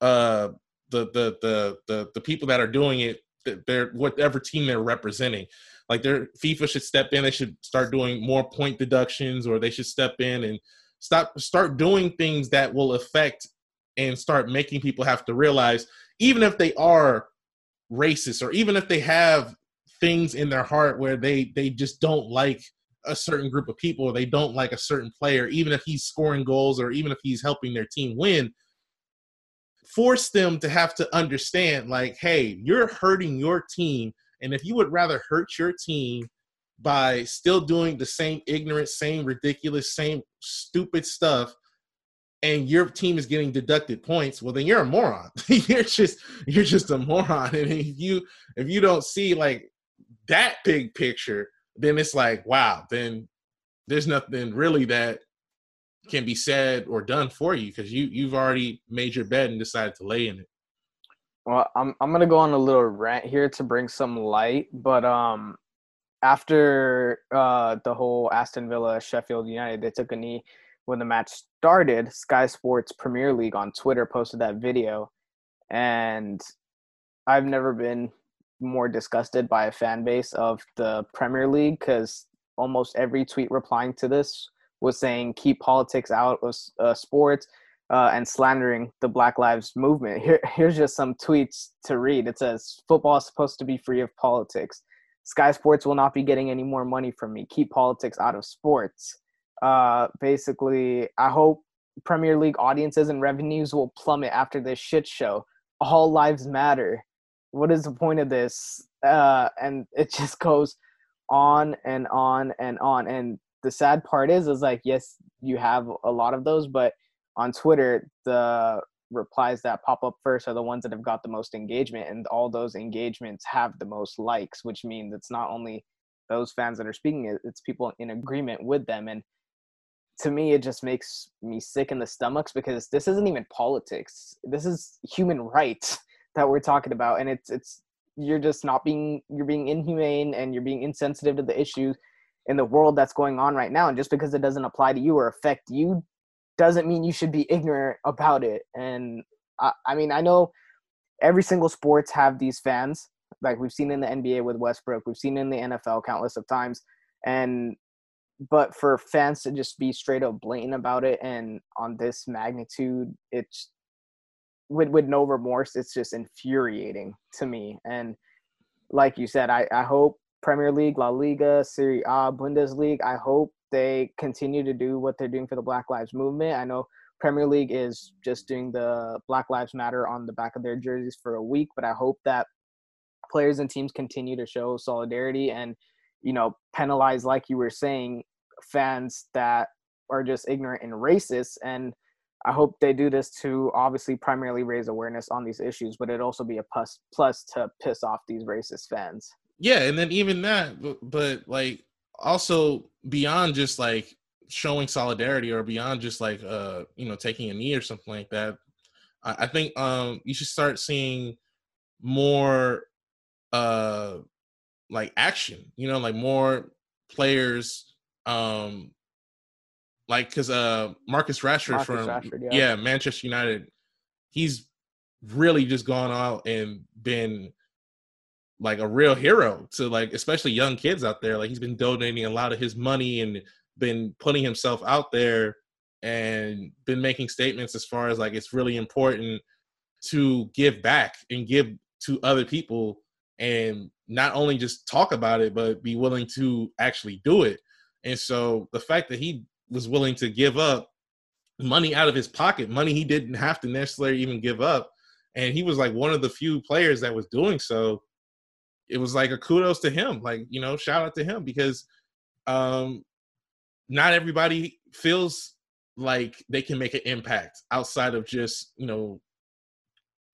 uh the the the the, the people that are doing it th- they're whatever team they're representing like their FIFA should step in they should start doing more point deductions or they should step in and stop start doing things that will affect and start making people have to realize even if they are racist or even if they have things in their heart where they they just don't like a certain group of people or they don't like a certain player even if he's scoring goals or even if he's helping their team win force them to have to understand like hey you're hurting your team and if you would rather hurt your team by still doing the same ignorant same ridiculous same stupid stuff and your team is getting deducted points well then you're a moron. You're just you're just a moron. And if you if you don't see like that big picture then it's like wow then there's nothing really that can be said or done for you because you you've already made your bed and decided to lay in it Well, I'm I'm gonna go on a little rant here to bring some light, but um, after uh the whole Aston Villa Sheffield United, they took a knee when the match started. Sky Sports Premier League on Twitter posted that video, and I've never been more disgusted by a fan base of the Premier League because almost every tweet replying to this was saying keep politics out of uh, sports uh, and slandering the Black Lives Movement. Here, here's just some tweets to read. It says, "Football is supposed to be free of politics. Sky Sports will not be getting any more money from me. Keep politics out of sports." Uh, basically, I hope Premier League audiences and revenues will plummet after this shit show. All lives matter. What is the point of this? Uh, and it just goes on and on and on. And the sad part is, is like, yes, you have a lot of those, but on Twitter, the replies that pop up first are the ones that have got the most engagement, and all those engagements have the most likes, which means it's not only those fans that are speaking, it's people in agreement with them. And to me, it just makes me sick in the stomachs because this isn't even politics. This is human rights that we're talking about, and it's it's you're just not being you're being inhumane and you're being insensitive to the issues in the world that's going on right now and just because it doesn't apply to you or affect you doesn't mean you should be ignorant about it. And I, I mean i know every single sports have these fans. Like we've seen in the nba with westbrook we've seen in the nfl countless of times. And but for fans to just be straight up blatant about it and on this magnitude it's with with no remorse it's just infuriating to me. And like you said i i hope premier league la liga serie a bundesliga i hope they continue to do what they're doing for the black lives movement i know premier league is just doing the black lives matter on the back of their jerseys for a week but i hope that players and teams continue to show solidarity and you know, penalize, like you were saying, fans that are just ignorant and racist. And I hope they do this to obviously primarily raise awareness on these issues, but it also be a plus plus to piss off these racist fans. Yeah, and then even that, but, but like also beyond just like showing solidarity or beyond just like uh you know taking a knee or something like that, I, I think um you should start seeing more uh like action, you know, like more players um like cuz uh Marcus Rashford Marcus from Rashford, yeah. yeah, Manchester United he's really just gone out and been like a real hero to like especially young kids out there like he's been donating a lot of his money and been putting himself out there and been making statements as far as like it's really important to give back and give to other people and not only just talk about it, but be willing to actually do it. And so the fact that he was willing to give up money out of his pocket, money he didn't have to necessarily even give up, and he was like one of the few players that was doing so. It was like a kudos to him, like you know, shout out to him because um, not everybody feels like they can make an impact outside of just you know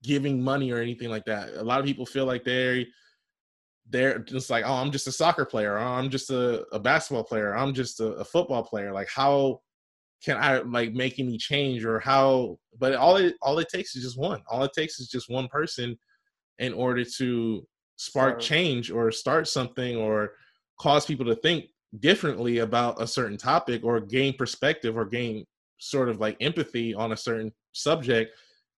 giving money or anything like that. A lot of people feel like they're they're just like, oh, I'm just a soccer player, oh, I'm just a, a basketball player, I'm just a, a, football player. Like, how can I like make any change or how? But all it all it takes is just one. All it takes is just one person in order to spark change or start something or cause people to think differently about a certain topic or gain perspective or gain sort of like empathy on a certain subject.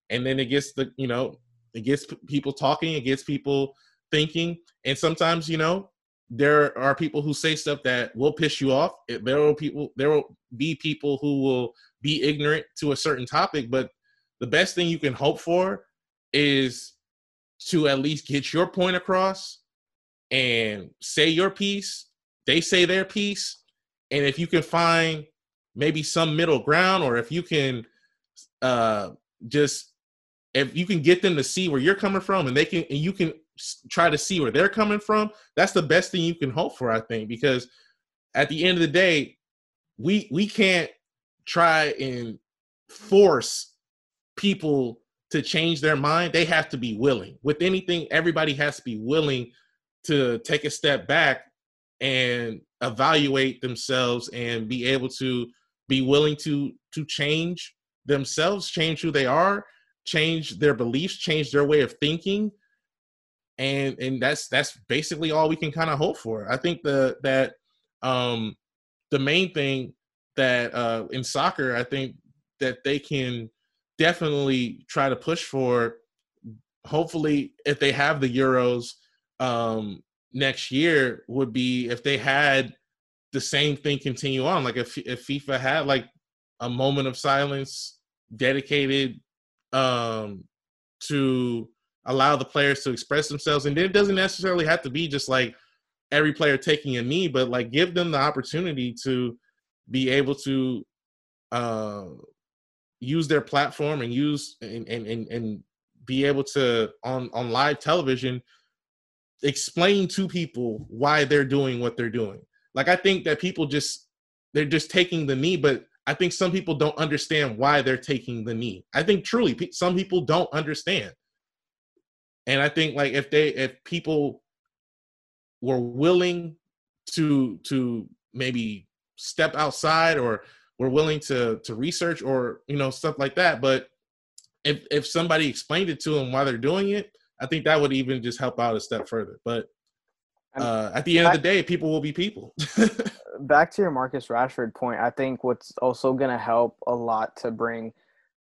And then it gets the you know it gets people talking it gets people thinking. And sometimes you know there are people who say stuff that will piss you off. There will people there will be people who will be ignorant to a certain topic but the best thing you can hope for is to at least get your point across and say your piece. They say their piece. And if you can find maybe some middle ground or if you can uh just if you can get them to see where you're coming from and they can and you can try to see where they're coming from that's the best thing you can hope for i think because at the end of the day we we can't try and force people to change their mind they have to be willing with anything everybody has to be willing to take a step back and evaluate themselves and be able to be willing to to change themselves change who they are change their beliefs, change their way of thinking, and and that's that's basically all we can kind of hope for. I think the that um the main thing that uh in soccer, I think that they can definitely try to push for hopefully if they have the euros um next year would be if they had the same thing continue on like if if FIFA had like a moment of silence dedicated um, to allow the players to express themselves. And it doesn't necessarily have to be just like every player taking a knee, but like give them the opportunity to be able to uh, use their platform and use and, and, and, and be able to on, on live television explain to people why they're doing what they're doing. Like I think that people just they're just taking the knee, but I think some people don't understand why they're taking the knee. I think truly some people don't understand. And I think like if they if people were willing to to maybe step outside or were willing to to research or you know stuff like that, but if if somebody explained it to them why they're doing it, I think that would even just help out a step further. But uh, at the end of the day, people will be people. back to your Marcus Rashford point, I think what's also going to help a lot to bring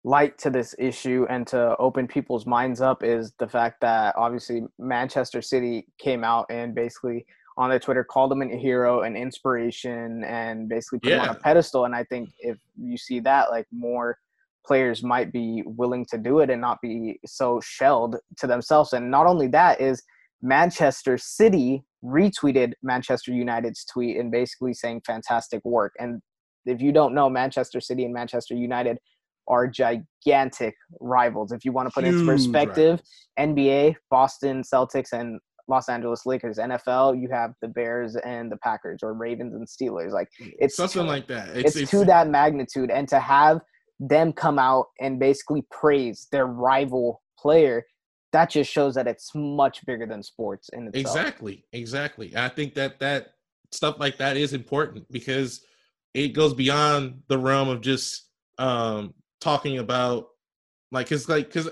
light to this issue and to open people's minds up is the fact that obviously Manchester City came out and basically on their Twitter called him a hero, an inspiration, and basically put yeah. him on a pedestal. And I think if you see that, like more players might be willing to do it and not be so shelled to themselves. And not only that is Manchester City retweeted Manchester United's tweet and basically saying fantastic work. And if you don't know, Manchester City and Manchester United are gigantic rivals. If you want to put Huge into perspective, rivals. NBA, Boston Celtics, and Los Angeles Lakers. NFL, you have the Bears and the Packers, or Ravens and Steelers. Like it's something to, like that. It's, it's, it's to that magnitude, and to have them come out and basically praise their rival player that just shows that it's much bigger than sports in itself. Exactly, exactly. I think that that stuff like that is important because it goes beyond the realm of just um talking about like cuz like cuz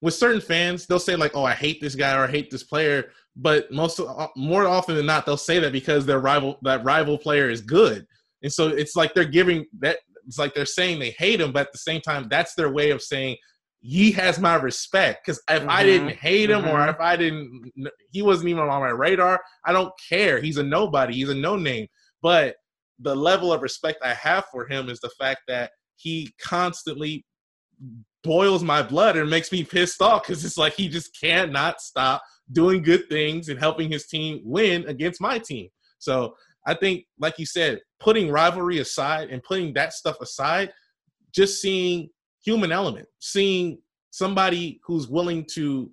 with certain fans they'll say like oh I hate this guy or I hate this player but most uh, more often than not they'll say that because their rival that rival player is good. And so it's like they're giving that it's like they're saying they hate him but at the same time that's their way of saying he has my respect because if mm-hmm. I didn't hate him mm-hmm. or if I didn't, he wasn't even on my radar. I don't care. He's a nobody. He's a no name. But the level of respect I have for him is the fact that he constantly boils my blood and makes me pissed off because it's like he just cannot stop doing good things and helping his team win against my team. So I think, like you said, putting rivalry aside and putting that stuff aside, just seeing human element, seeing somebody who's willing to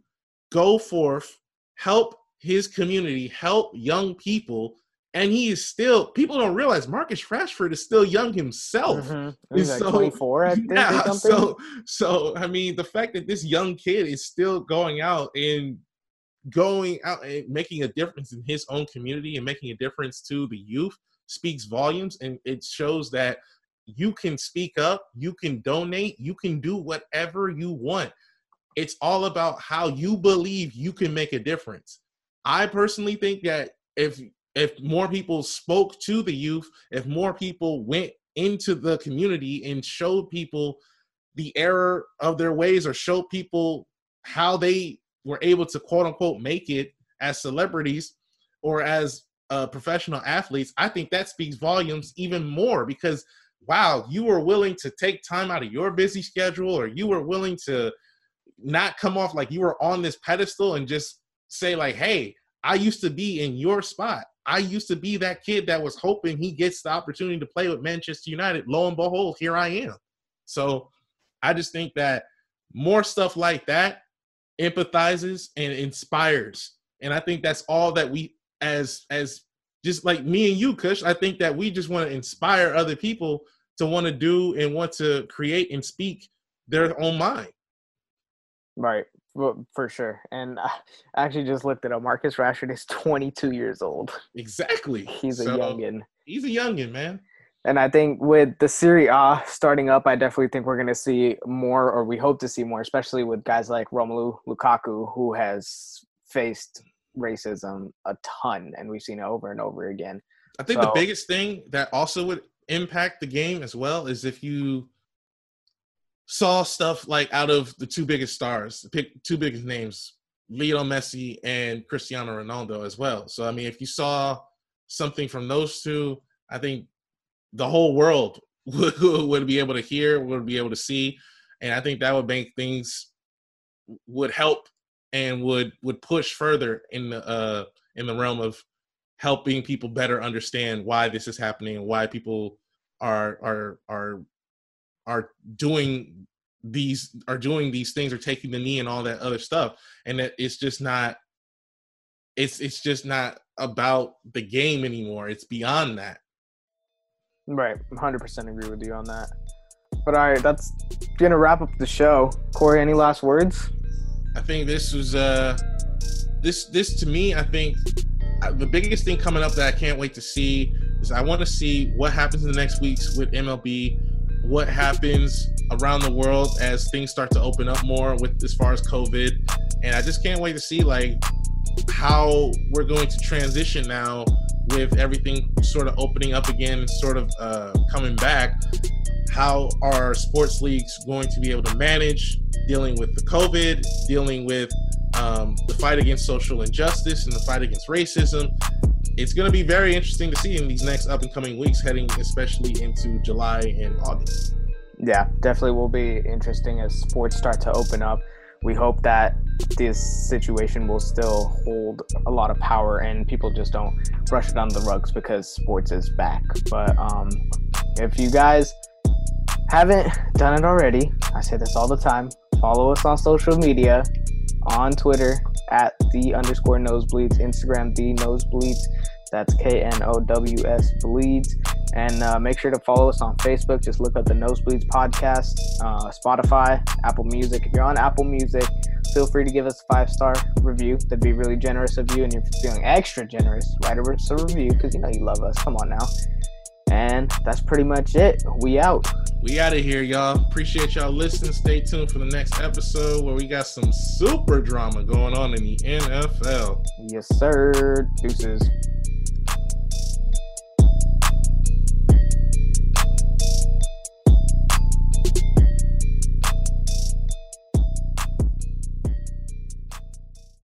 go forth, help his community, help young people, and he is still. People don't realize Marcus Rashford is still young himself. Mm-hmm. He's so, like 24, I think, yeah, So, so I mean, the fact that this young kid is still going out and going out and making a difference in his own community and making a difference to the youth speaks volumes, and it shows that you can speak up, you can donate, you can do whatever you want. It's all about how you believe you can make a difference. I personally think that if if more people spoke to the youth, if more people went into the community and showed people the error of their ways or showed people how they were able to quote unquote make it as celebrities or as uh, professional athletes, I think that speaks volumes even more because wow, you were willing to take time out of your busy schedule or you were willing to not come off like you were on this pedestal and just say like, hey, I used to be in your spot. I used to be that kid that was hoping he gets the opportunity to play with Manchester United. Lo and behold, here I am. So I just think that more stuff like that empathizes and inspires. And I think that's all that we as as just like me and you, Kush, I think that we just want to inspire other people to want to do and want to create and speak their own mind. Right, well, for sure. And I actually just looked it up. Marcus Rashford is 22 years old. Exactly. He's a so, youngin. He's a youngin, man. And I think with the Serie A starting up, I definitely think we're going to see more, or we hope to see more, especially with guys like Romelu Lukaku, who has faced racism a ton, and we've seen it over and over again. I think so, the biggest thing that also would impact the game as well is if you saw stuff like out of the two biggest stars, pick two biggest names, Lionel Messi and Cristiano Ronaldo as well. So I mean, if you saw something from those two, I think the whole world would, would be able to hear, would be able to see, and I think that would make things would help and would would push further in the uh, in the realm of helping people better understand why this is happening and why people are are are are doing these are doing these things or taking the knee and all that other stuff and that it's just not it's it's just not about the game anymore. It's beyond that. Right. 100% agree with you on that. But all right that's gonna wrap up the show. Cory any last words? I think this was uh this this to me I think uh, the biggest thing coming up that I can't wait to see is I want to see what happens in the next weeks with MLB, what happens around the world as things start to open up more with as far as COVID, and I just can't wait to see like how we're going to transition now with everything sort of opening up again and sort of uh, coming back, how are sports leagues going to be able to manage dealing with the COVID, dealing with um, the fight against social injustice and the fight against racism? It's going to be very interesting to see in these next up and coming weeks, heading especially into July and August. Yeah, definitely will be interesting as sports start to open up. We hope that this situation will still hold a lot of power and people just don't brush it under the rugs because sports is back. But um, if you guys haven't done it already, I say this all the time. Follow us on social media on Twitter at the underscore knowsbleeds, Instagram the knowsbleeds. That's K N O W S bleeds. And uh, make sure to follow us on Facebook. Just look up the Knowsbleeds podcast, uh, Spotify, Apple Music. If you're on Apple Music, feel free to give us a five star review. That'd be really generous of you. And if you're feeling extra generous, write us a review because you know you love us. Come on now. And that's pretty much it. We out. We out of here, y'all. Appreciate y'all listening. Stay tuned for the next episode where we got some super drama going on in the NFL. Yes, sir. Deuces.